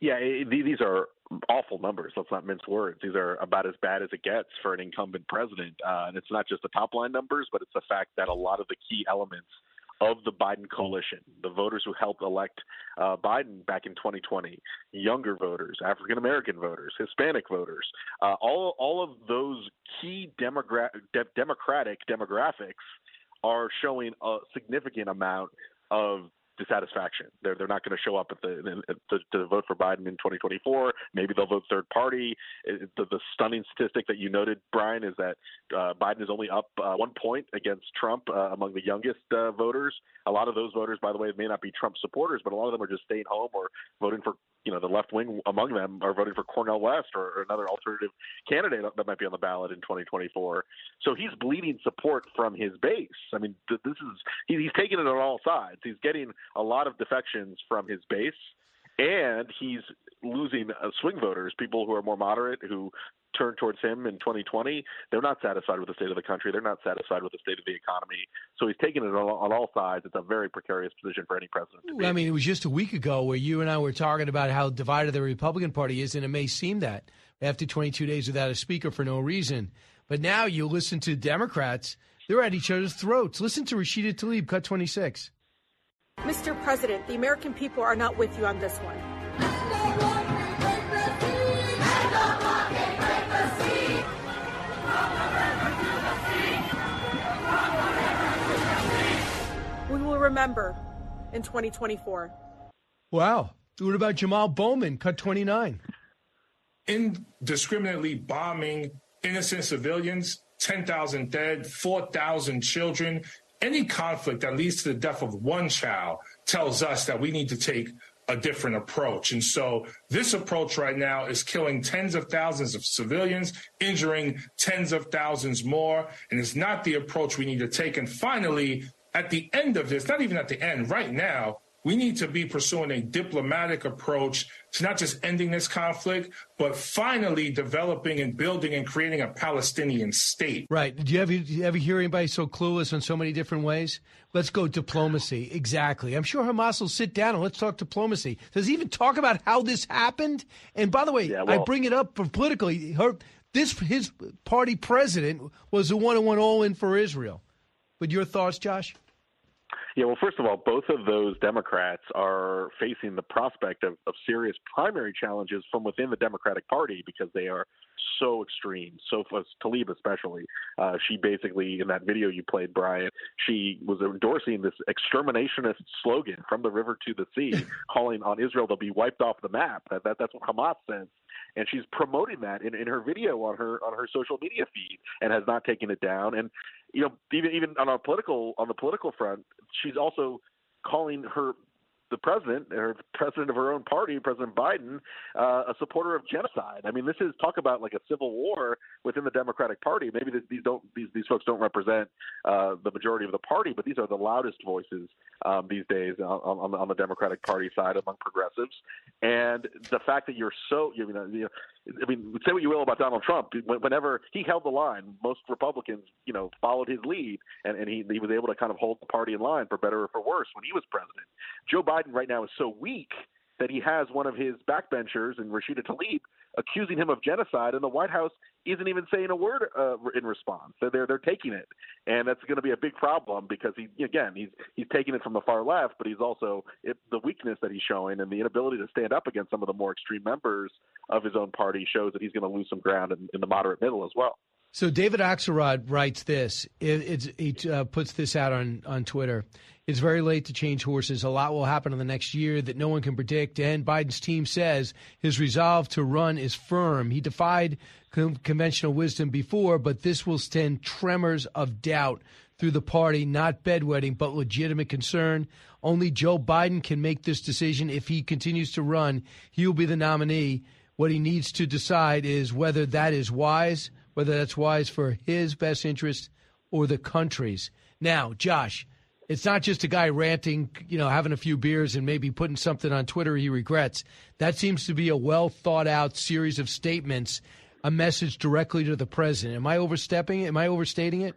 Yeah, these are awful numbers. Let's not mince words. These are about as bad as it gets for an incumbent president. Uh, and it's not just the top line numbers, but it's the fact that a lot of the key elements – of the Biden coalition, the voters who helped elect uh, Biden back in 2020, younger voters, African American voters, Hispanic voters, uh, all all of those key demogra- de- democratic demographics are showing a significant amount of dissatisfaction. They're they're not going to show up at the, the, to vote for Biden in 2024. Maybe they'll vote third party. It, the, the, stunning statistic that you noted, Brian, is that uh, Biden is only up uh, one point against Trump uh, among the youngest uh, voters. A lot of those voters, by the way, may not be Trump supporters, but a lot of them are just staying home or voting for you know the left wing among them are voting for Cornel West or, or another alternative candidate that might be on the ballot in 2024. So he's bleeding support from his base. I mean, th- this is he, he's taking it on all sides. He's getting a lot of defections from his base, and he's losing uh, swing voters, people who are more moderate who turn towards him in 2020. They're not satisfied with the state of the country. They're not satisfied with the state of the economy. So he's taking it on, on all sides. It's a very precarious position for any president. To be. I mean, it was just a week ago where you and I were talking about how divided the Republican Party is, and it may seem that after 22 days without a speaker for no reason. But now you listen to Democrats, they're at each other's throats. Listen to Rashida Tlaib, cut 26. Mr. President, the American people are not with you on this one. We will remember in 2024. Wow. What about Jamal Bowman, cut 29? Indiscriminately bombing innocent civilians, 10,000 dead, 4,000 children. Any conflict that leads to the death of one child tells us that we need to take a different approach. And so this approach right now is killing tens of thousands of civilians, injuring tens of thousands more. And it's not the approach we need to take. And finally, at the end of this, not even at the end, right now, we need to be pursuing a diplomatic approach to not just ending this conflict, but finally developing and building and creating a Palestinian state. Right. Do you ever, do you ever hear anybody so clueless in so many different ways? Let's go diplomacy. Exactly. I'm sure Hamas will sit down and let's talk diplomacy. Does he even talk about how this happened? And by the way, Yeah, well- I bring it up for politically. Her, this his party president was the one who went all in for Israel. But your thoughts, Josh? Yeah, well, first of all, both of those Democrats are facing the prospect of, of serious primary challenges from within the Democratic Party because they are so extreme. So, Tlaib especially, uh, she basically, in that video you played, Brian, she was endorsing this exterminationist slogan from the river to the sea, (laughs) calling on Israel to be wiped off the map. That, that That's what Hamas says and she's promoting that in, in her video on her on her social media feed and has not taken it down. And you know even even on a political on the political front she's also calling her the president or president of her own party, President Biden, uh, a supporter of genocide. I mean, this is talk about like a civil war within the Democratic Party. Maybe these don't these these folks don't represent uh, the majority of the party, but these are the loudest voices um, these days on, on, on the Democratic Party side among progressives. And the fact that you're so you know, you know I mean, say what you will about Donald Trump. Whenever he held the line, most Republicans, you know, followed his lead, and, and he, he was able to kind of hold the party in line for better or for worse when he was president. Joe Biden right now is so weak that he has one of his backbenchers and Rashida Tlaib accusing him of genocide, and the White House isn't even saying a word uh, in response. They're, they're they're taking it, and that's going to be a big problem because he again he's he's taking it from the far left, but he's also it, the weakness that he's showing and the inability to stand up against some of the more extreme members of his own party shows that he's going to lose some ground in, in the moderate middle as well. So David Axelrod writes this. It, he uh, puts this out on, on Twitter. It's very late to change horses. A lot will happen in the next year that no one can predict. And Biden's team says his resolve to run is firm. He defied con- conventional wisdom before, but this will send tremors of doubt through the party, not bedwetting, but legitimate concern. Only Joe Biden can make this decision. If he continues to run, he will be the nominee. What he needs to decide is whether that is wise, whether that's wise for his best interest or the country's. Now, Josh, it's not just a guy ranting, you know, having a few beers and maybe putting something on Twitter he regrets. That seems to be a well thought out series of statements, a message directly to the president. Am I overstepping it? Am I overstating it?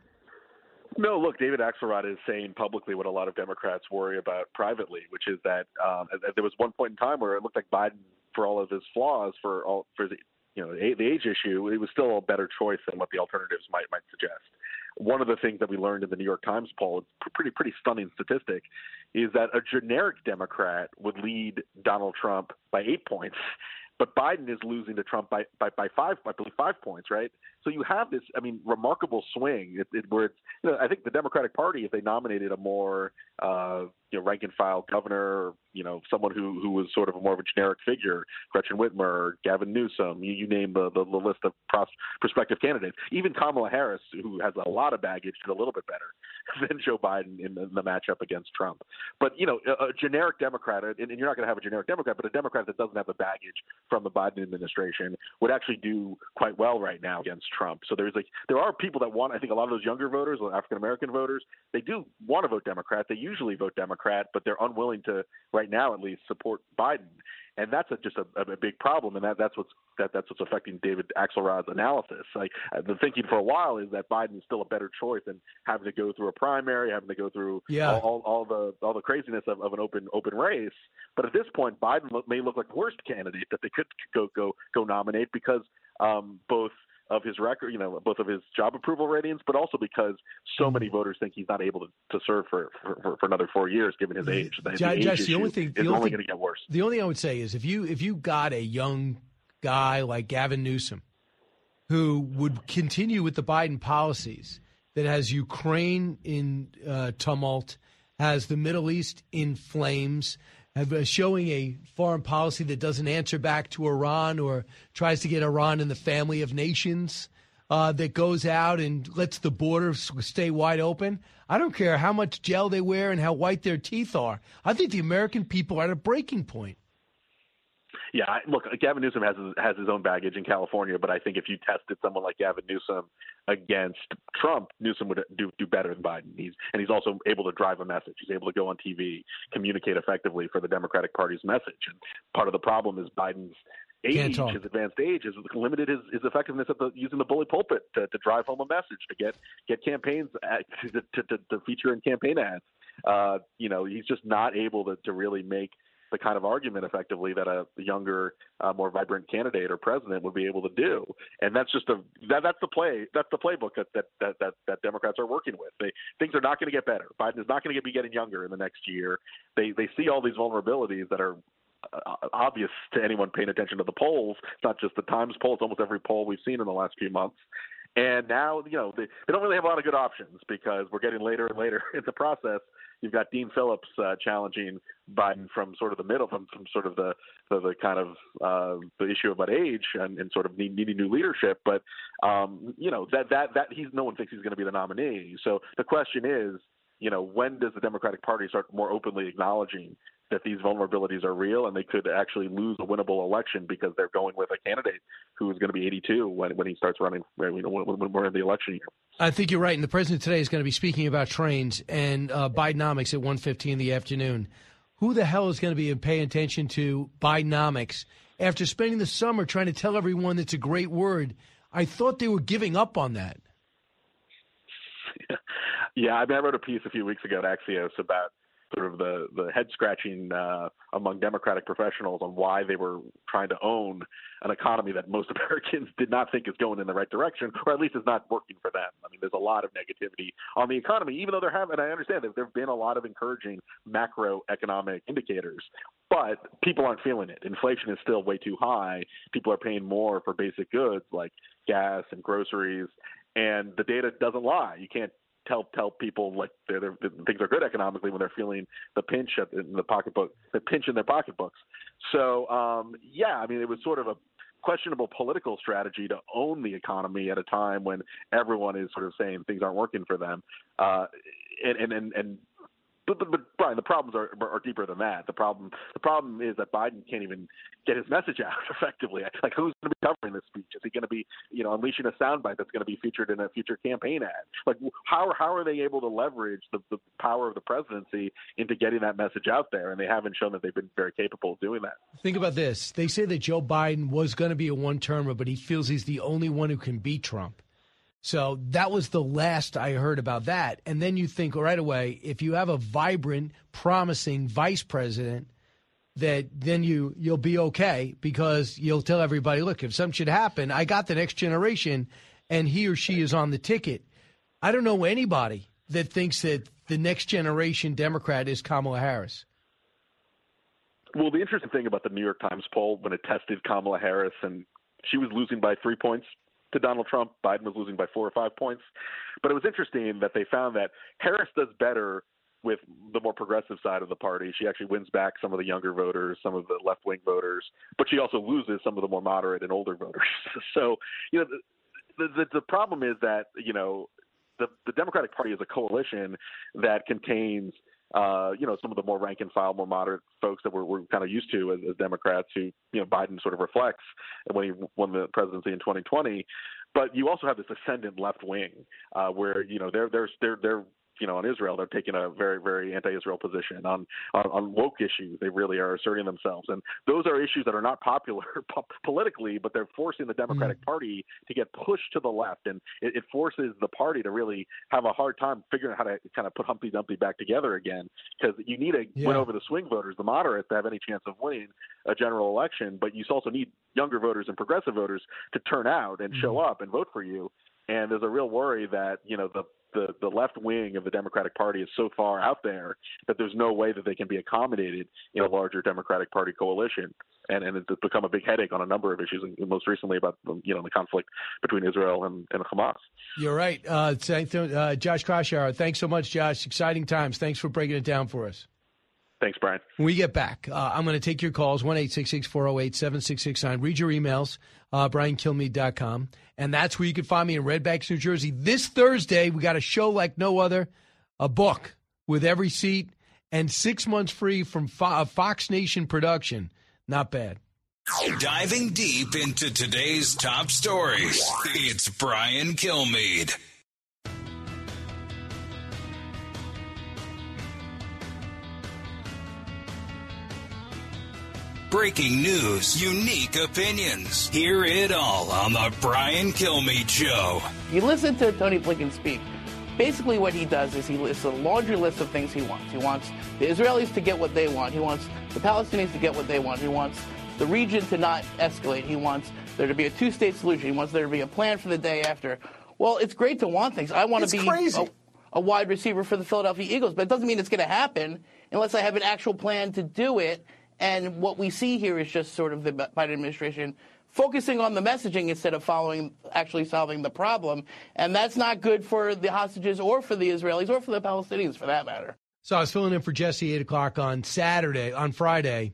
No, look, David Axelrod is saying publicly what a lot of Democrats worry about privately, which is that um, there was one point in time where it looked like Biden, for all of his flaws, for all for the you know the age issue, it was still a better choice than what the alternatives might might suggest. One of the things that we learned in the New York Times poll, pretty pretty stunning statistic, is that a generic Democrat would lead Donald Trump by eight points, (laughs) but Biden is losing to Trump by, by, by five, I believe five points, right? So you have this, I mean, remarkable swing it, it, where it's, you know, I think the Democratic Party, if they nominated a more, uh, you know rank and file governor, you know someone who who was sort of a more of a generic figure, Gretchen Whitmer, Gavin Newsom, you, you name the, the the list of pros, prospective candidates. Even Kamala Harris, who has a lot of baggage, did a little bit better (laughs) than Joe Biden in the, in the matchup against Trump. But you know, a, a generic Democrat, and, and you're not going to have a generic Democrat, but a Democrat that doesn't have the baggage from the Biden administration would actually do quite well right now against Trump. So there's like there are people that want. I think a lot of those younger voters, African American voters, they do want to vote Democrat. They usually vote Democrat, but they're unwilling to right now at least support Biden and that's a, just a, a big problem, and that, that's what's that, that's what's affecting David Axelrod's analysis. Like the thinking for a while is that Biden is still a better choice than having to go through a primary, having to go through yeah. all, all, all the all the craziness of, of an open open race. But at this point, Biden may look like the worst candidate that they could go go go nominate because um, both of his record, you know, both of his job approval ratings, but also because so many voters think he's not able to, to serve for, for, for another four years given his age. The, Josh, the, age the only thing the only going to get worse. The only thing I would say is if you if you got a young guy like Gavin Newsom who would continue with the Biden policies that has Ukraine in uh, tumult, has the Middle East in flames, have, uh, showing a foreign policy that doesn't answer back to Iran or tries to get Iran in the family of nations, uh, that goes out and lets the border stay wide open. I don't care how much gel they wear and how white their teeth are. I think the American people are at a breaking point. Yeah, look, Gavin Newsom has his, has his own baggage in California, but I think if you tested someone like Gavin Newsom against Trump, Newsom would do do better than Biden. He's and he's also able to drive a message. He's able to go on TV, communicate effectively for the Democratic Party's message. And part of the problem is Biden's age, his advanced age, has limited his, his effectiveness at the, using the bully pulpit to, to drive home a message, to get get campaigns at, to, to, to feature in campaign ads. Uh, you know, he's just not able to, to really make the kind of argument effectively that a younger, uh, more vibrant candidate or president would be able to do. And that's just a that, that's the play that's the playbook that that that that, that Democrats are working with. They things are not going to get better. Biden is not going to be getting younger in the next year. They they see all these vulnerabilities that are uh, obvious to anyone paying attention to the polls. It's not just the Times poll; it's almost every poll we've seen in the last few months. And now, you know, they, they don't really have a lot of good options because we're getting later and later (laughs) in the process. You've got Dean Phillips uh, challenging Biden from sort of the middle, from, from sort of the the, the kind of uh, the issue about age and, and sort of needing new leadership. But um, you know that that that he's no one thinks he's going to be the nominee. So the question is, you know, when does the Democratic Party start more openly acknowledging that these vulnerabilities are real and they could actually lose a winnable election because they're going with a candidate who is going to be 82 when, when he starts running you know, when, when we're in the election year. I think you're right. And the president today is going to be speaking about trains and uh, Bidenomics at 1.15 in the afternoon. Who the hell is going to be paying attention to Bidenomics after spending the summer trying to tell everyone it's a great word? I thought they were giving up on that. (laughs) Yeah, I mean, I wrote a piece a few weeks ago at Axios about – sort of the the head scratching uh, among Democratic professionals on why they were trying to own an economy that most (laughs) Americans did not think is going in the right direction, or at least is not working for them. I mean, there's a lot of negativity on the economy, even though there have, and I understand that there have been a lot of encouraging macroeconomic indicators, but people aren't feeling it. Inflation is still way too high. People are paying more for basic goods like gas and groceries, and the data doesn't lie. You can't tell tell people like they're, they're, things are good economically when they're feeling the pinch in the pocketbook, the pinch in their pocketbooks. So um, yeah, I mean it was sort of a questionable political strategy to own the economy at a time when everyone is sort of saying things aren't working for them. Uh, and, and, and but, but, but Brian, the problems are, are deeper than that. The problem the problem is that Biden can't even get his message out (laughs) effectively. Like, who's going to be covering this speech? Is he going to be, you know, unleashing a soundbite that's going to be featured in a future campaign ad? Like, how how are they able to leverage the, the power of the presidency into getting that message out there? And they haven't shown that they've been very capable of doing that. Think about this: they say that Joe Biden was going to be a one-termer, but he feels he's the only one who can beat Trump. So that was the last I heard about that. And then you think right away, if you have a vibrant, promising vice president, that then you you'll be okay because you'll tell everybody, look, if something should happen, I got the next generation, and he or she is on the ticket. I don't know anybody that thinks that the next generation Democrat is Kamala Harris. Well, the interesting thing about the New York Times poll when it tested Kamala Harris and she was losing by three points to Donald Trump. Biden was losing by four or five points. But it was interesting that they found that Harris does better with the more progressive side of the party. She actually wins back some of the younger voters, some of the left wing voters, but she also loses some of the more moderate and older (laughs) voters. so, you know, the, the, the problem is that, you know, the, the Democratic Party is a coalition that contains uh, you know, some of the more rank and file, more moderate folks that we're, we're kind of used to as, as Democrats who, you know, Biden sort of reflects when he won the presidency in 2020. But you also have this ascendant left wing, uh, where, you know, they're, they're, they're, they're you know, on Israel, they're taking a very, very anti-Israel position. On, on on woke issues, they really are asserting themselves, and those are issues that are not popular (laughs) politically, but they're forcing the Democratic mm-hmm. Party to get pushed to the left, and it, it, forces the party to really have a hard time figuring out how to kind of put Humpty Dumpty back together again, because you need to yeah. win over the swing voters, the moderates, to have any chance of winning a general election, but you also need younger voters and progressive voters to turn out and mm-hmm. show up and vote for you. And there's a real worry that you know the the, the left wing of the Democratic Party is so far out there that there's no way that they can be accommodated in a larger Democratic Party coalition. And, and it's become a big headache on a number of issues, and most recently about you know the conflict between Israel and, and Hamas. You're right, uh, uh, Josh Kraushaar. Thanks so much, Josh. Exciting times. Thanks for breaking it down for us. Thanks, Brian. When we get back, uh, I'm going to take your calls, 1 408 7669. Read your emails, uh, briankilmeade.com. And that's where you can find me in Red Banks, New Jersey. This Thursday, we got a show like no other, a book with every seat and six months free from Fo- Fox Nation production. Not bad. Diving deep into today's top stories, it's Brian Kilmeade. Breaking news, unique opinions. Hear it all on The Brian Kilmeade Show. You listen to Tony Blinken speak. Basically, what he does is he lists a laundry list of things he wants. He wants the Israelis to get what they want. He wants the Palestinians to get what they want. He wants the region to not escalate. He wants there to be a two state solution. He wants there to be a plan for the day after. Well, it's great to want things. I want to be a, a wide receiver for the Philadelphia Eagles, but it doesn't mean it's going to happen unless I have an actual plan to do it and what we see here is just sort of the Biden administration focusing on the messaging instead of following actually solving the problem. And that's not good for the hostages or for the Israelis or for the Palestinians for that matter. So I was filling in for Jesse eight o'clock on Saturday, on Friday,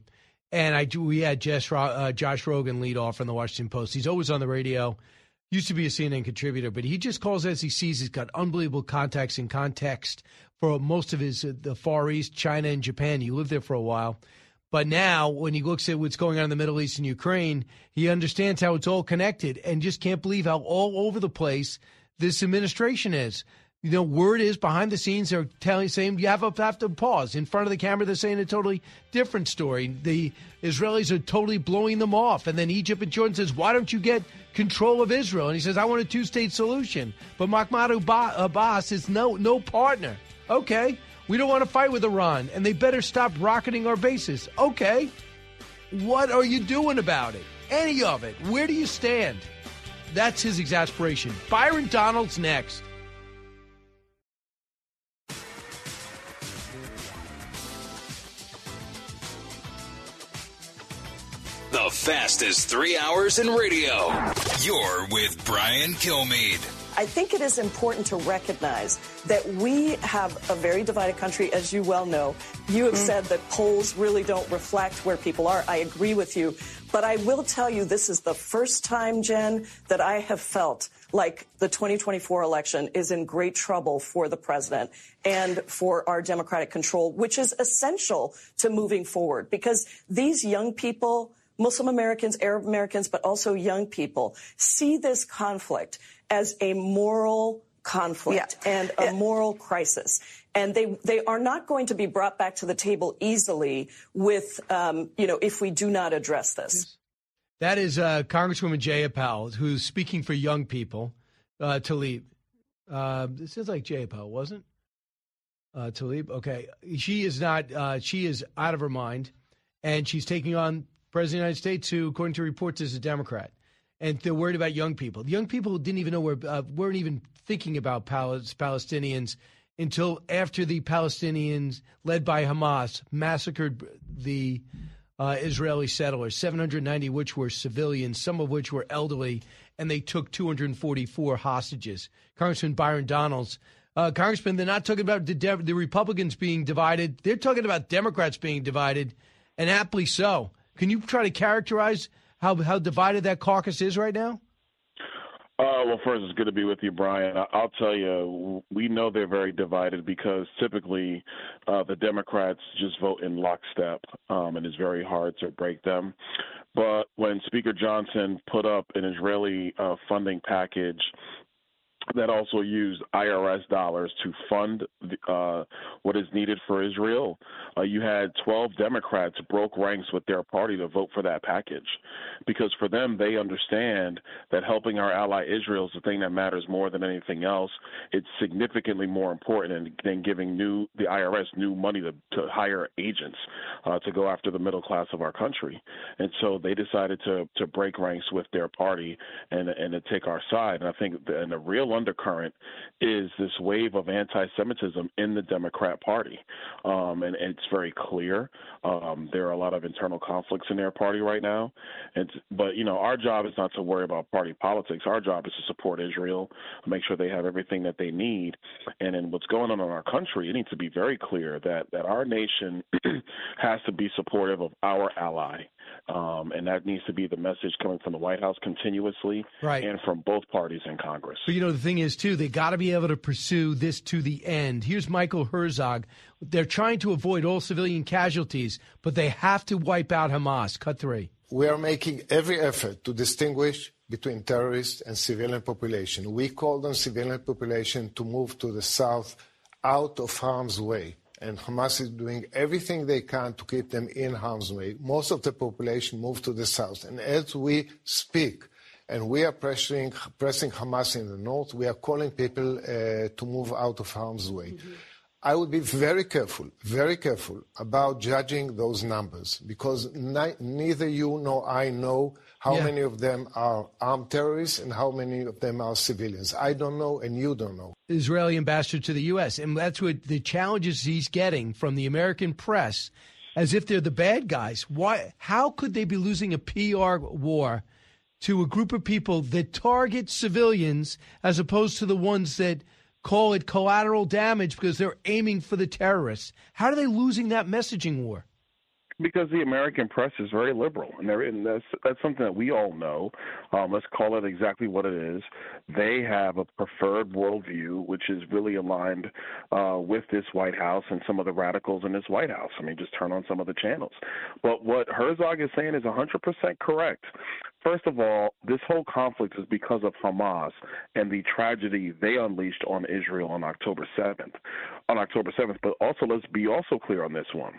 and I we had Jess, uh, Josh Rogin lead off from the Washington Post. He's always on the radio. Used to be a CNN contributor, but he just calls as he sees. He's got unbelievable contacts and context for most of his uh, the Far East, China, and Japan. He lived there for a while. But now, when he looks at what's going on in the Middle East and Ukraine, he understands how it's all connected and just can't believe how all over the place this administration is. You know, word is behind the scenes they're telling, saying you have, have to pause. In front of the camera, they're saying a totally different story. The Israelis are totally blowing them off, and then Egypt and Jordan says, "Why don't you get control of Israel?" And he says, "I want a two-state solution." But Mahmoud Abbas is no no partner. Okay, we don't want to fight with Iran, and they better stop rocketing our bases. Okay. What are you doing about it? Any of it? Where do you stand? That's his exasperation. Byron Donalds next. The fastest three hours in radio. You're with Brian Kilmeade. I think it is important to recognize that we have a very divided country, as you well know. You have mm. said that polls really don't reflect where people are. I agree with you. But I will tell you, this is the first time, Jen, that I have felt like the 2024 election is in great trouble for the president and for our democratic control, which is essential to moving forward because these young people, Muslim Americans, Arab Americans, but also young people see this conflict as a moral conflict yeah. and a yeah. moral crisis. And they, they are not going to be brought back to the table easily with, um, you know, if we do not address this. That is uh, Congresswoman Jayapal, who's speaking for young people, uh, Tlaib. Uh, this is like Jayapal, wasn't uh, Tlaib? Okay. She is not, uh, she is out of her mind, and she's taking on President of the United States, who, according to reports, is a Democrat and they're worried about young people. The young people didn't even know where uh, weren't even thinking about Palestinians until after the Palestinians, led by Hamas, massacred the uh, Israeli settlers, 790 which were civilians, some of which were elderly, and they took 244 hostages. Congressman Byron Donalds Uh, Congressman, they're not talking about the, De- the Republicans being divided. They're talking about Democrats being divided, and aptly so. Can you try to characterize how, how divided that caucus is right now? Uh, well, first, it's good to be with you, Brian. I'll tell you, we know they're very divided because typically uh, the Democrats just vote in lockstep, um, and it's very hard to break them. But when Speaker Johnson put up an Israeli uh, funding package that also used IRS dollars to fund uh, what is needed for Israel. Uh, you had 12 Democrats broke ranks with their party to vote for that package because for them, they understand that helping our ally Israel is the thing that matters more than anything else. It's significantly more important than giving new the IRS new money to, to hire agents uh, to go after the middle class of our country. And so they decided to to break ranks with their party and and to take our side. And I think the, and the real undercurrent is this wave of anti-Semitism in the Democrat Party, um, and, and, it's very clear. Um, there are a lot of internal conflicts in their party right now, and but you know our job is not to worry about party politics. Our job is to support Israel, make sure they have everything that they need, and in what's going on in our country, it needs to be very clear that that our nation (clears throat) has to be supportive of our ally. Um, and that needs to be the message coming from the White House continuously right. and from both parties in Congress. But you know, the thing is, too, they got to be able to pursue this to the end. Here's Michael Herzog. They're trying to avoid all civilian casualties, but they have to wipe out Hamas. Cut three. We are making every effort to distinguish between terrorists and civilian population. We call on civilian population to move to the south out of harm's way and Hamas is doing everything they can to keep them in harm's way. Most of the population moved to the south. And as we speak, and we are pressuring, pressing Hamas in the north, we are calling people uh, to move out of harm's way. Mm-hmm. I would be very careful, very careful about judging those numbers because ni- neither you nor I know how yeah. many of them are armed terrorists and how many of them are civilians. I don't know, and you don't know. Israeli ambassador to the U.S., and that's what the challenges he's getting from the American press, as if they're the bad guys. Why? How could they be losing a PR war to a group of people that target civilians as opposed to the ones that call it collateral damage because they're aiming for the terrorists? How are they losing that messaging war? Because the American press is very liberal, and, and that's that's something that we all know. Um, let's call it exactly what it is. They have a preferred worldview, which is really aligned uh, with this White House and some of the radicals in this White House. I mean, just turn on some of the channels. But what Herzog is saying is 100% correct. First of all, this whole conflict is because of Hamas and the tragedy they unleashed on Israel on October 7th. On October 7th, but also let's be also clear on this one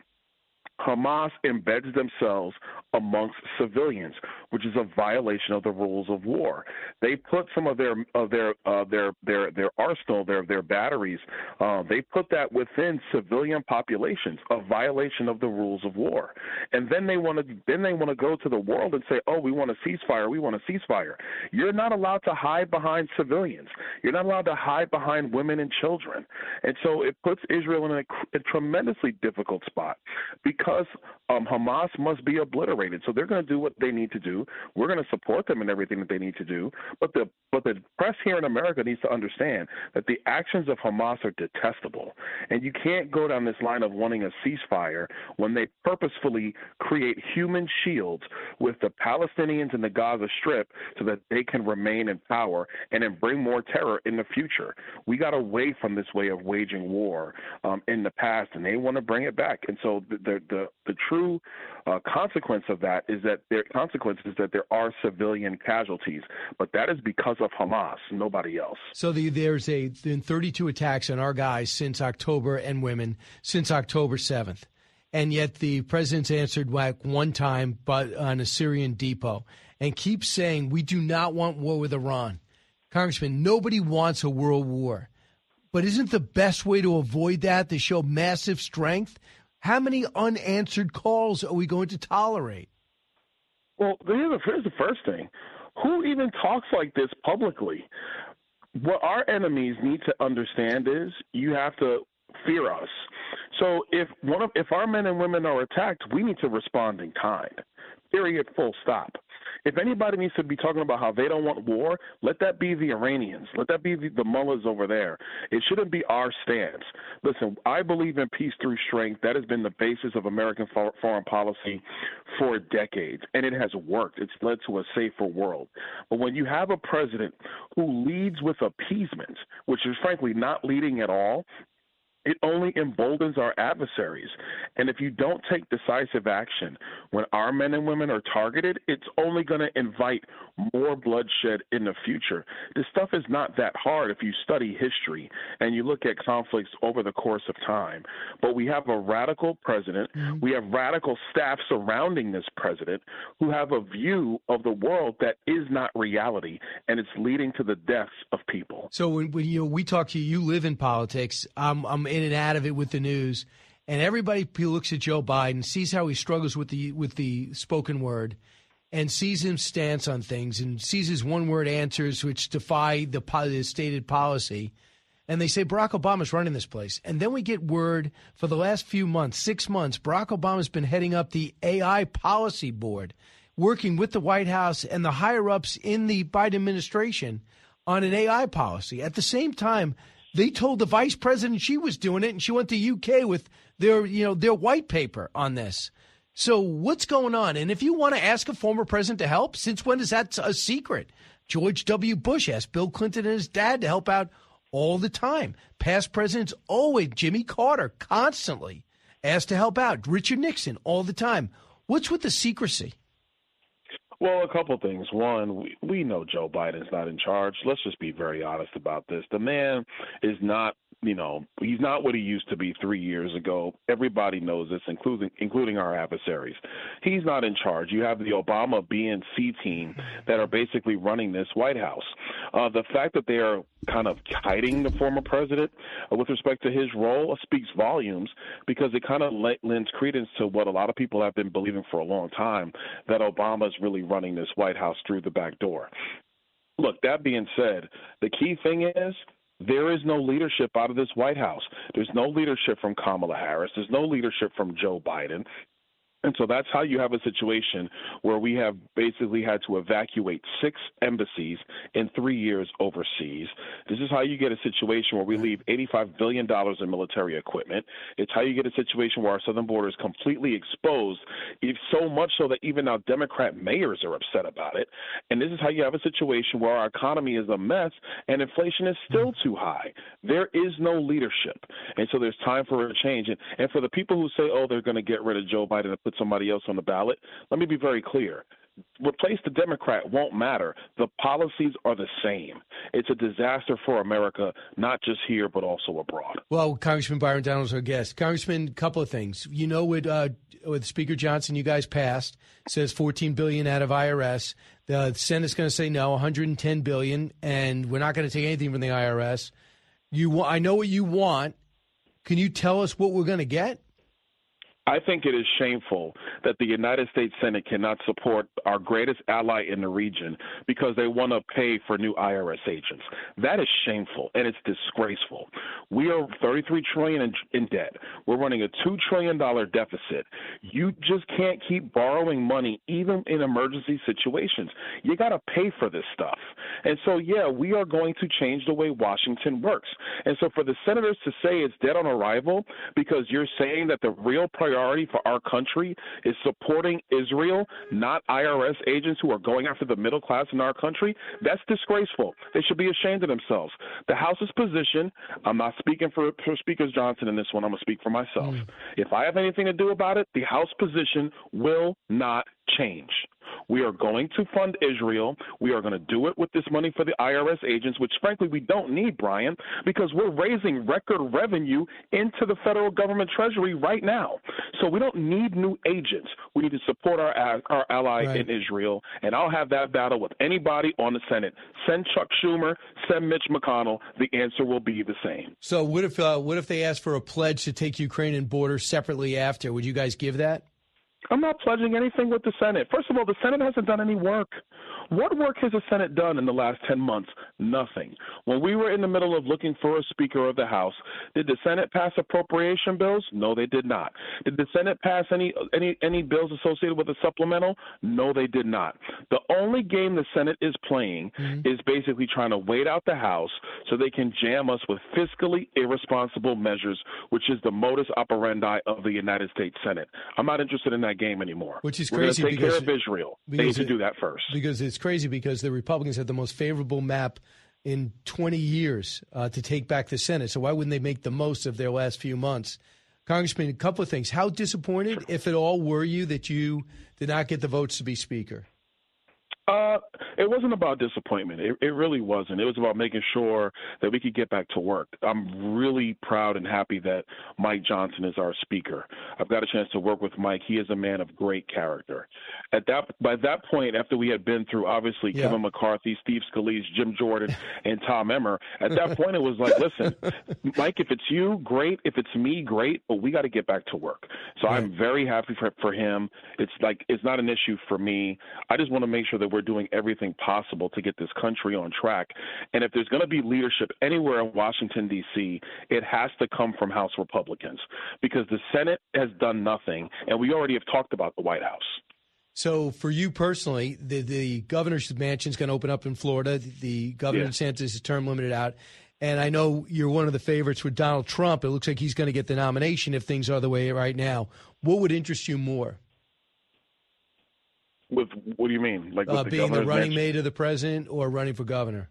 Hamas embeds themselves amongst civilians, which is a violation of the rules of war. They put some of their of their uh, their their their arsenal, their their batteries, uh, they put that within civilian populations, a violation of the rules of war. And then they want to then they want to go to the world and say, "Oh, we want a ceasefire. We want a ceasefire." You're not allowed to hide behind civilians. You're not allowed to hide behind women and children. And so it puts Israel in a, a tremendously difficult spot because because um, Hamas must be obliterated. So they're going to do what they need to do. We're going to support them in everything that they need to do. But the but the press here in America needs to understand that the actions of Hamas are detestable, and you can't go down this line of wanting a ceasefire when they purposefully create human shields with the Palestinians in the Gaza Strip so that they can remain in power and then bring more terror in the future. We got away from this way of waging war um, in the past, and they want to bring it back. And so the the, the true uh, consequence of that is that their consequence is that there are civilian casualties, but that is because of Hamas, nobody else. So the, there's a been 32 attacks on our guys since October and women since October 7th, and yet the president's answered like one time, but on a Syrian depot, and keeps saying we do not want war with Iran. Congressman, nobody wants a world war. But isn't the best way to avoid that to show massive strength? How many unanswered calls are we going to tolerate? Well, here's the first thing. Who even talks like this publicly? What our enemies need to understand is you have to fear us. So if one of if our men and women are attacked, we need to respond in kind. Period. Full stop. If anybody needs to be talking about how they don't want war, let that be the Iranians. Let that be the, the mullahs over there. It shouldn't be our stance. Listen, I believe in peace through strength. That has been the basis of American foreign policy for decades, and it has worked. It's led to a safer world. But when you have a president who leads with appeasement, which is frankly not leading at all, it only emboldens our adversaries. And if you don't take decisive action when our men and women are targeted, it's only going to invite more bloodshed in the future. This stuff is not that hard if you study history and you look at conflicts over the course of time. But we have a radical president, mm-hmm. we have radical staff surrounding this president who have a view of the world that is not reality, and it's leading to the deaths of people. So when, when you know, we talk to you, you live in politics. I'm, I'm in and out of it with the news, and everybody who looks at Joe Biden, sees how he struggles with the with the spoken word, and sees his stance on things, and sees his one word answers which defy the, the stated policy. And they say Barack Obama's running this place. And then we get word for the last few months, six months, Barack Obama's been heading up the AI policy board, working with the White House and the higher ups in the Biden administration on an AI policy. At the same time, they told the vice president she was doing it, and she went to UK with their, you know, their white paper on this. So what's going on? And if you want to ask a former president to help, since when is that a secret? George W. Bush asked Bill Clinton and his dad to help out all the time. Past presidents always, Jimmy Carter constantly asked to help out. Richard Nixon all the time. What's with the secrecy? Well, a couple things. One, we, we know Joe Biden's not in charge. Let's just be very honest about this. The man is not you know, he's not what he used to be three years ago. Everybody knows this, including including our adversaries. He's not in charge. You have the Obama B and C team that are basically running this White House. Uh, the fact that they are kind of hiding the former president uh, with respect to his role speaks volumes because it kind of lends credence to what a lot of people have been believing for a long time that Obama is really running this White House through the back door. Look, that being said, the key thing is there is no leadership out of this White House. There's no leadership from Kamala Harris. There's no leadership from Joe Biden. And so that's how you have a situation where we have basically had to evacuate six embassies in three years overseas. This is how you get a situation where we leave $85 billion in military equipment. It's how you get a situation where our southern border is completely exposed, if so much so that even now Democrat mayors are upset about it. And this is how you have a situation where our economy is a mess and inflation is still mm. too high. There is no leadership. And so there's time for a change. And, and for the people who say, oh, they're going to get rid of Joe Biden and put put somebody else on the ballot. Let me be very clear. Replace the Democrat won't matter. The policies are the same. It's a disaster for America, not just here, but also abroad. Well, Congressman Byron Donalds, our guest. Congressman, a couple of things. You know, with, uh, with Speaker Johnson, you guys passed, says 14 billion out of IRS. The Senate's going to say no, 110 billion, and we're not going to take anything from the IRS. You, I know what you want. Can you tell us what we're going to get? I think it is shameful that the United States Senate cannot support our greatest ally in the region because they want to pay for new IRS agents. That is shameful and it's disgraceful. We are 33 trillion in, in debt. We're running a 2 trillion dollar deficit. You just can't keep borrowing money even in emergency situations. You got to pay for this stuff. And so yeah, we are going to change the way Washington works. And so for the senators to say it's dead on arrival because you're saying that the real priority priority for our country is supporting Israel, not IRS agents who are going after the middle class in our country, that's disgraceful. They should be ashamed of themselves. The House's position, I'm not speaking for, for Speaker Johnson in this one, I'm going to speak for myself. Mm. If I have anything to do about it, the House position will not change. We are going to fund Israel. We are going to do it with this money for the IRS agents, which frankly we don't need, Brian, because we're raising record revenue into the federal government treasury right now. So we don't need new agents. We need to support our our ally right. in Israel, and I'll have that battle with anybody on the Senate. Send Chuck Schumer, send Mitch McConnell. The answer will be the same. So what if uh, what if they ask for a pledge to take Ukraine and border separately after? Would you guys give that? I'm not pledging anything with the Senate. First of all, the Senate hasn't done any work. What work has the Senate done in the last 10 months? Nothing. When we were in the middle of looking for a Speaker of the House, did the Senate pass appropriation bills? No, they did not. Did the Senate pass any any any bills associated with a supplemental? No, they did not. The only game the Senate is playing mm-hmm. is basically trying to wait out the House so they can jam us with fiscally irresponsible measures, which is the modus operandi of the United States Senate. I'm not interested in that game anymore. Which is crazy. Take because, care of Israel. They need to do that first. Because it's crazy because the Republicans have the most favorable map in 20 years uh, to take back the Senate. So why wouldn't they make the most of their last few months? Congressman, a couple of things. How disappointed, if at all, were you that you did not get the votes to be Speaker? Uh, it wasn't about disappointment. It, it really wasn't. It was about making sure that we could get back to work. I'm really proud and happy that Mike Johnson is our speaker. I've got a chance to work with Mike. He is a man of great character. At that by that point, after we had been through obviously yeah. Kevin McCarthy, Steve Scalise, Jim Jordan, (laughs) and Tom Emmer, at that point it was like, listen, Mike, if it's you, great. If it's me, great. But we got to get back to work. So right. I'm very happy for for him. It's like it's not an issue for me. I just want to make sure that we're doing everything possible to get this country on track. And if there's going to be leadership anywhere in Washington, D.C., it has to come from House Republicans because the Senate has done nothing. And we already have talked about the White House. So, for you personally, the, the governor's mansion is going to open up in Florida. The governor yeah. DeSantis is term limited out. And I know you're one of the favorites with Donald Trump. It looks like he's going to get the nomination if things are the way right now. What would interest you more? With what do you mean? Like uh, being the, the running mate of the president or running for governor?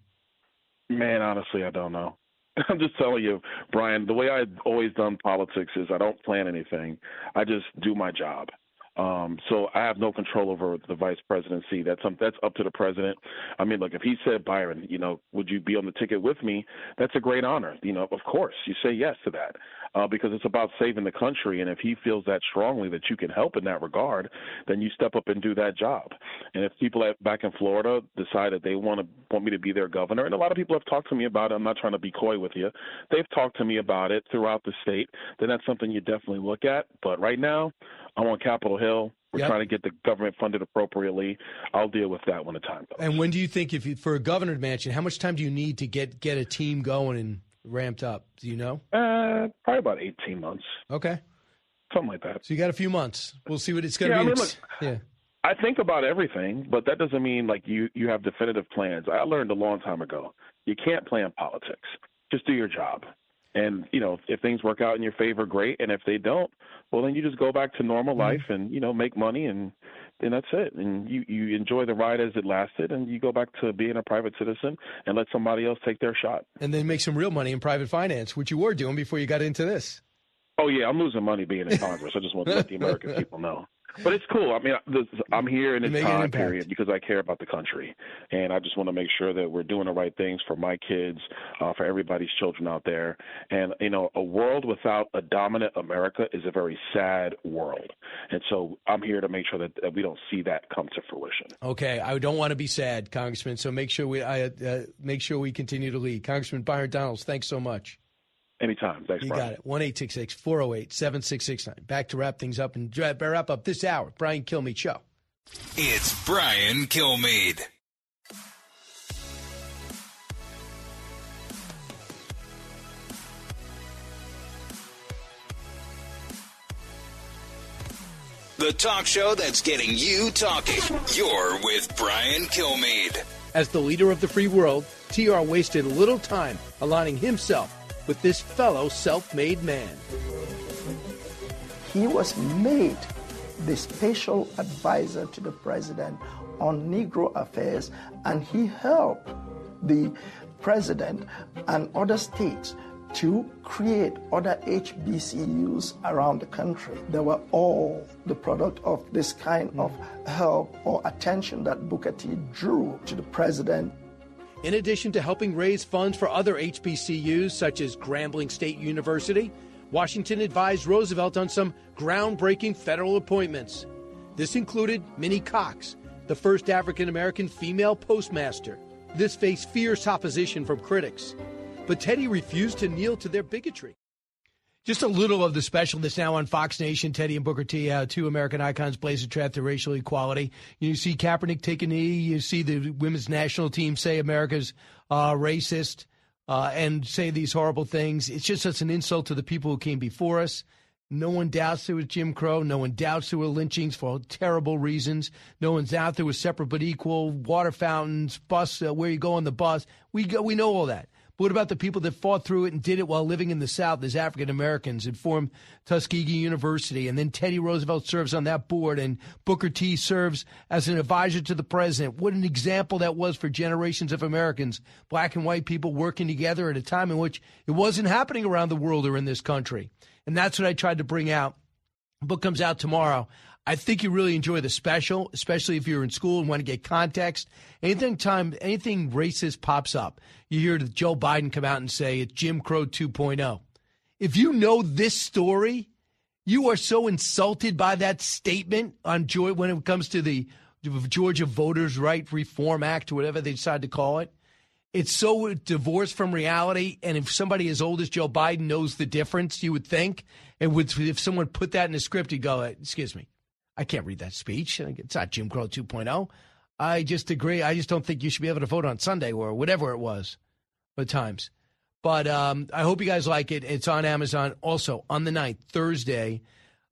Man, honestly, I don't know. (laughs) I'm just telling you, Brian. The way I've always done politics is I don't plan anything. I just do my job. Um, so I have no control over the vice presidency. That's um, that's up to the president. I mean, look, if he said, Byron, you know, would you be on the ticket with me? That's a great honor. You know, of course, you say yes to that uh, because it's about saving the country. And if he feels that strongly that you can help in that regard, then you step up and do that job. And if people at, back in Florida decide that they want to want me to be their governor, and a lot of people have talked to me about it. I'm not trying to be coy with you. They've talked to me about it throughout the state. Then that's something you definitely look at. But right now, I'm on Capitol Hill. We're yep. trying to get the government funded appropriately. I'll deal with that when the time comes. And when do you think, if you, for a governor mansion, how much time do you need to get get a team going and ramped up? Do you know? Uh, probably about 18 months. Okay. Something like that. So you got a few months. We'll see what it's going to yeah, be. I mean, look, yeah. I think about everything, but that doesn't mean like you you have definitive plans. I learned a long time ago. You can't plan politics. Just do your job. And you know, if things work out in your favor, great. And if they don't, well, then you just go back to normal mm-hmm. life and you know make money, and then that's it. And you you enjoy the ride as it lasted, and you go back to being a private citizen and let somebody else take their shot. And then make some real money in private finance, which you were doing before you got into this. Oh yeah, I'm losing money being in (laughs) Congress. I just want to let the American people know. But it's cool. I mean, I'm here in this time period because I care about the country, and I just want to make sure that we're doing the right things for my kids, uh, for everybody's children out there. And you know, a world without a dominant America is a very sad world. And so I'm here to make sure that, that we don't see that come to fruition. Okay, I don't want to be sad, Congressman. So make sure we I, uh, make sure we continue to lead. Congressman Byron Donalds, thanks so much. Anytime. Thanks, You Brian. got it. 1 408 7669. Back to wrap things up and wrap up this hour. Brian Kilmeade Show. It's Brian Kilmeade. The talk show that's getting you talking. You're with Brian Kilmeade. As the leader of the free world, TR wasted little time aligning himself with this fellow self made man. He was made the special advisor to the president on Negro affairs, and he helped the president and other states to create other HBCUs around the country. They were all the product of this kind of help or attention that Booker T drew to the president in addition to helping raise funds for other HBCUs, such as Grambling State University, Washington advised Roosevelt on some groundbreaking federal appointments. This included Minnie Cox, the first African American female postmaster. This faced fierce opposition from critics, but Teddy refused to kneel to their bigotry. Just a little of the special that's now on Fox Nation. Teddy and Booker T, uh, two American icons, blaze a trail to racial equality. You see Kaepernick take a knee. You see the women's national team say America's uh, racist uh, and say these horrible things. It's just such an insult to the people who came before us. No one doubts there was Jim Crow. No one doubts there were lynchings for terrible reasons. No one's out there was separate but equal, water fountains, bus, uh, where you go on the bus. We go, we know all that. What about the people that fought through it and did it while living in the South as African Americans and formed Tuskegee University? And then Teddy Roosevelt serves on that board and Booker T serves as an advisor to the president. What an example that was for generations of Americans, black and white people working together at a time in which it wasn't happening around the world or in this country. And that's what I tried to bring out. Book comes out tomorrow. I think you really enjoy the special, especially if you're in school and want to get context. Anything time anything racist pops up, you hear Joe Biden come out and say it's Jim Crow 2.0. If you know this story, you are so insulted by that statement on joy when it comes to the Georgia Voters' Right Reform Act or whatever they decide to call it. It's so divorced from reality. And if somebody as old as Joe Biden knows the difference, you would think, and would, if someone put that in the script, he'd go, "Excuse me, I can't read that speech. It's not Jim Crow 2.0. I just agree. I just don't think you should be able to vote on Sunday or whatever it was at times. But um, I hope you guys like it. It's on Amazon. Also, on the 9th, Thursday,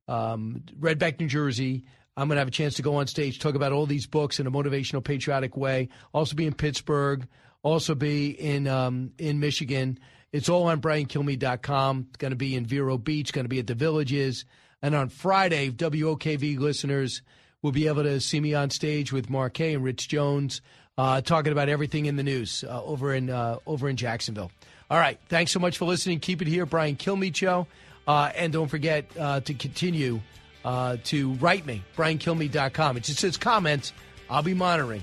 um, Red Bank, New Jersey. I'm going to have a chance to go on stage, talk about all these books in a motivational, patriotic way. Also be in Pittsburgh. Also be in um, in Michigan. It's all on BrianKilmeade.com. It's going to be in Vero Beach. Going to be at the Villages. And on Friday, WOKV listeners will be able to see me on stage with Marquet and Rich Jones uh, talking about everything in the news uh, over in uh, over in Jacksonville. All right, thanks so much for listening. Keep it here, Brian Kilmeade Show, uh, and don't forget uh, to continue uh, to write me, BrianKilmeade.com. It just says comments. I'll be monitoring.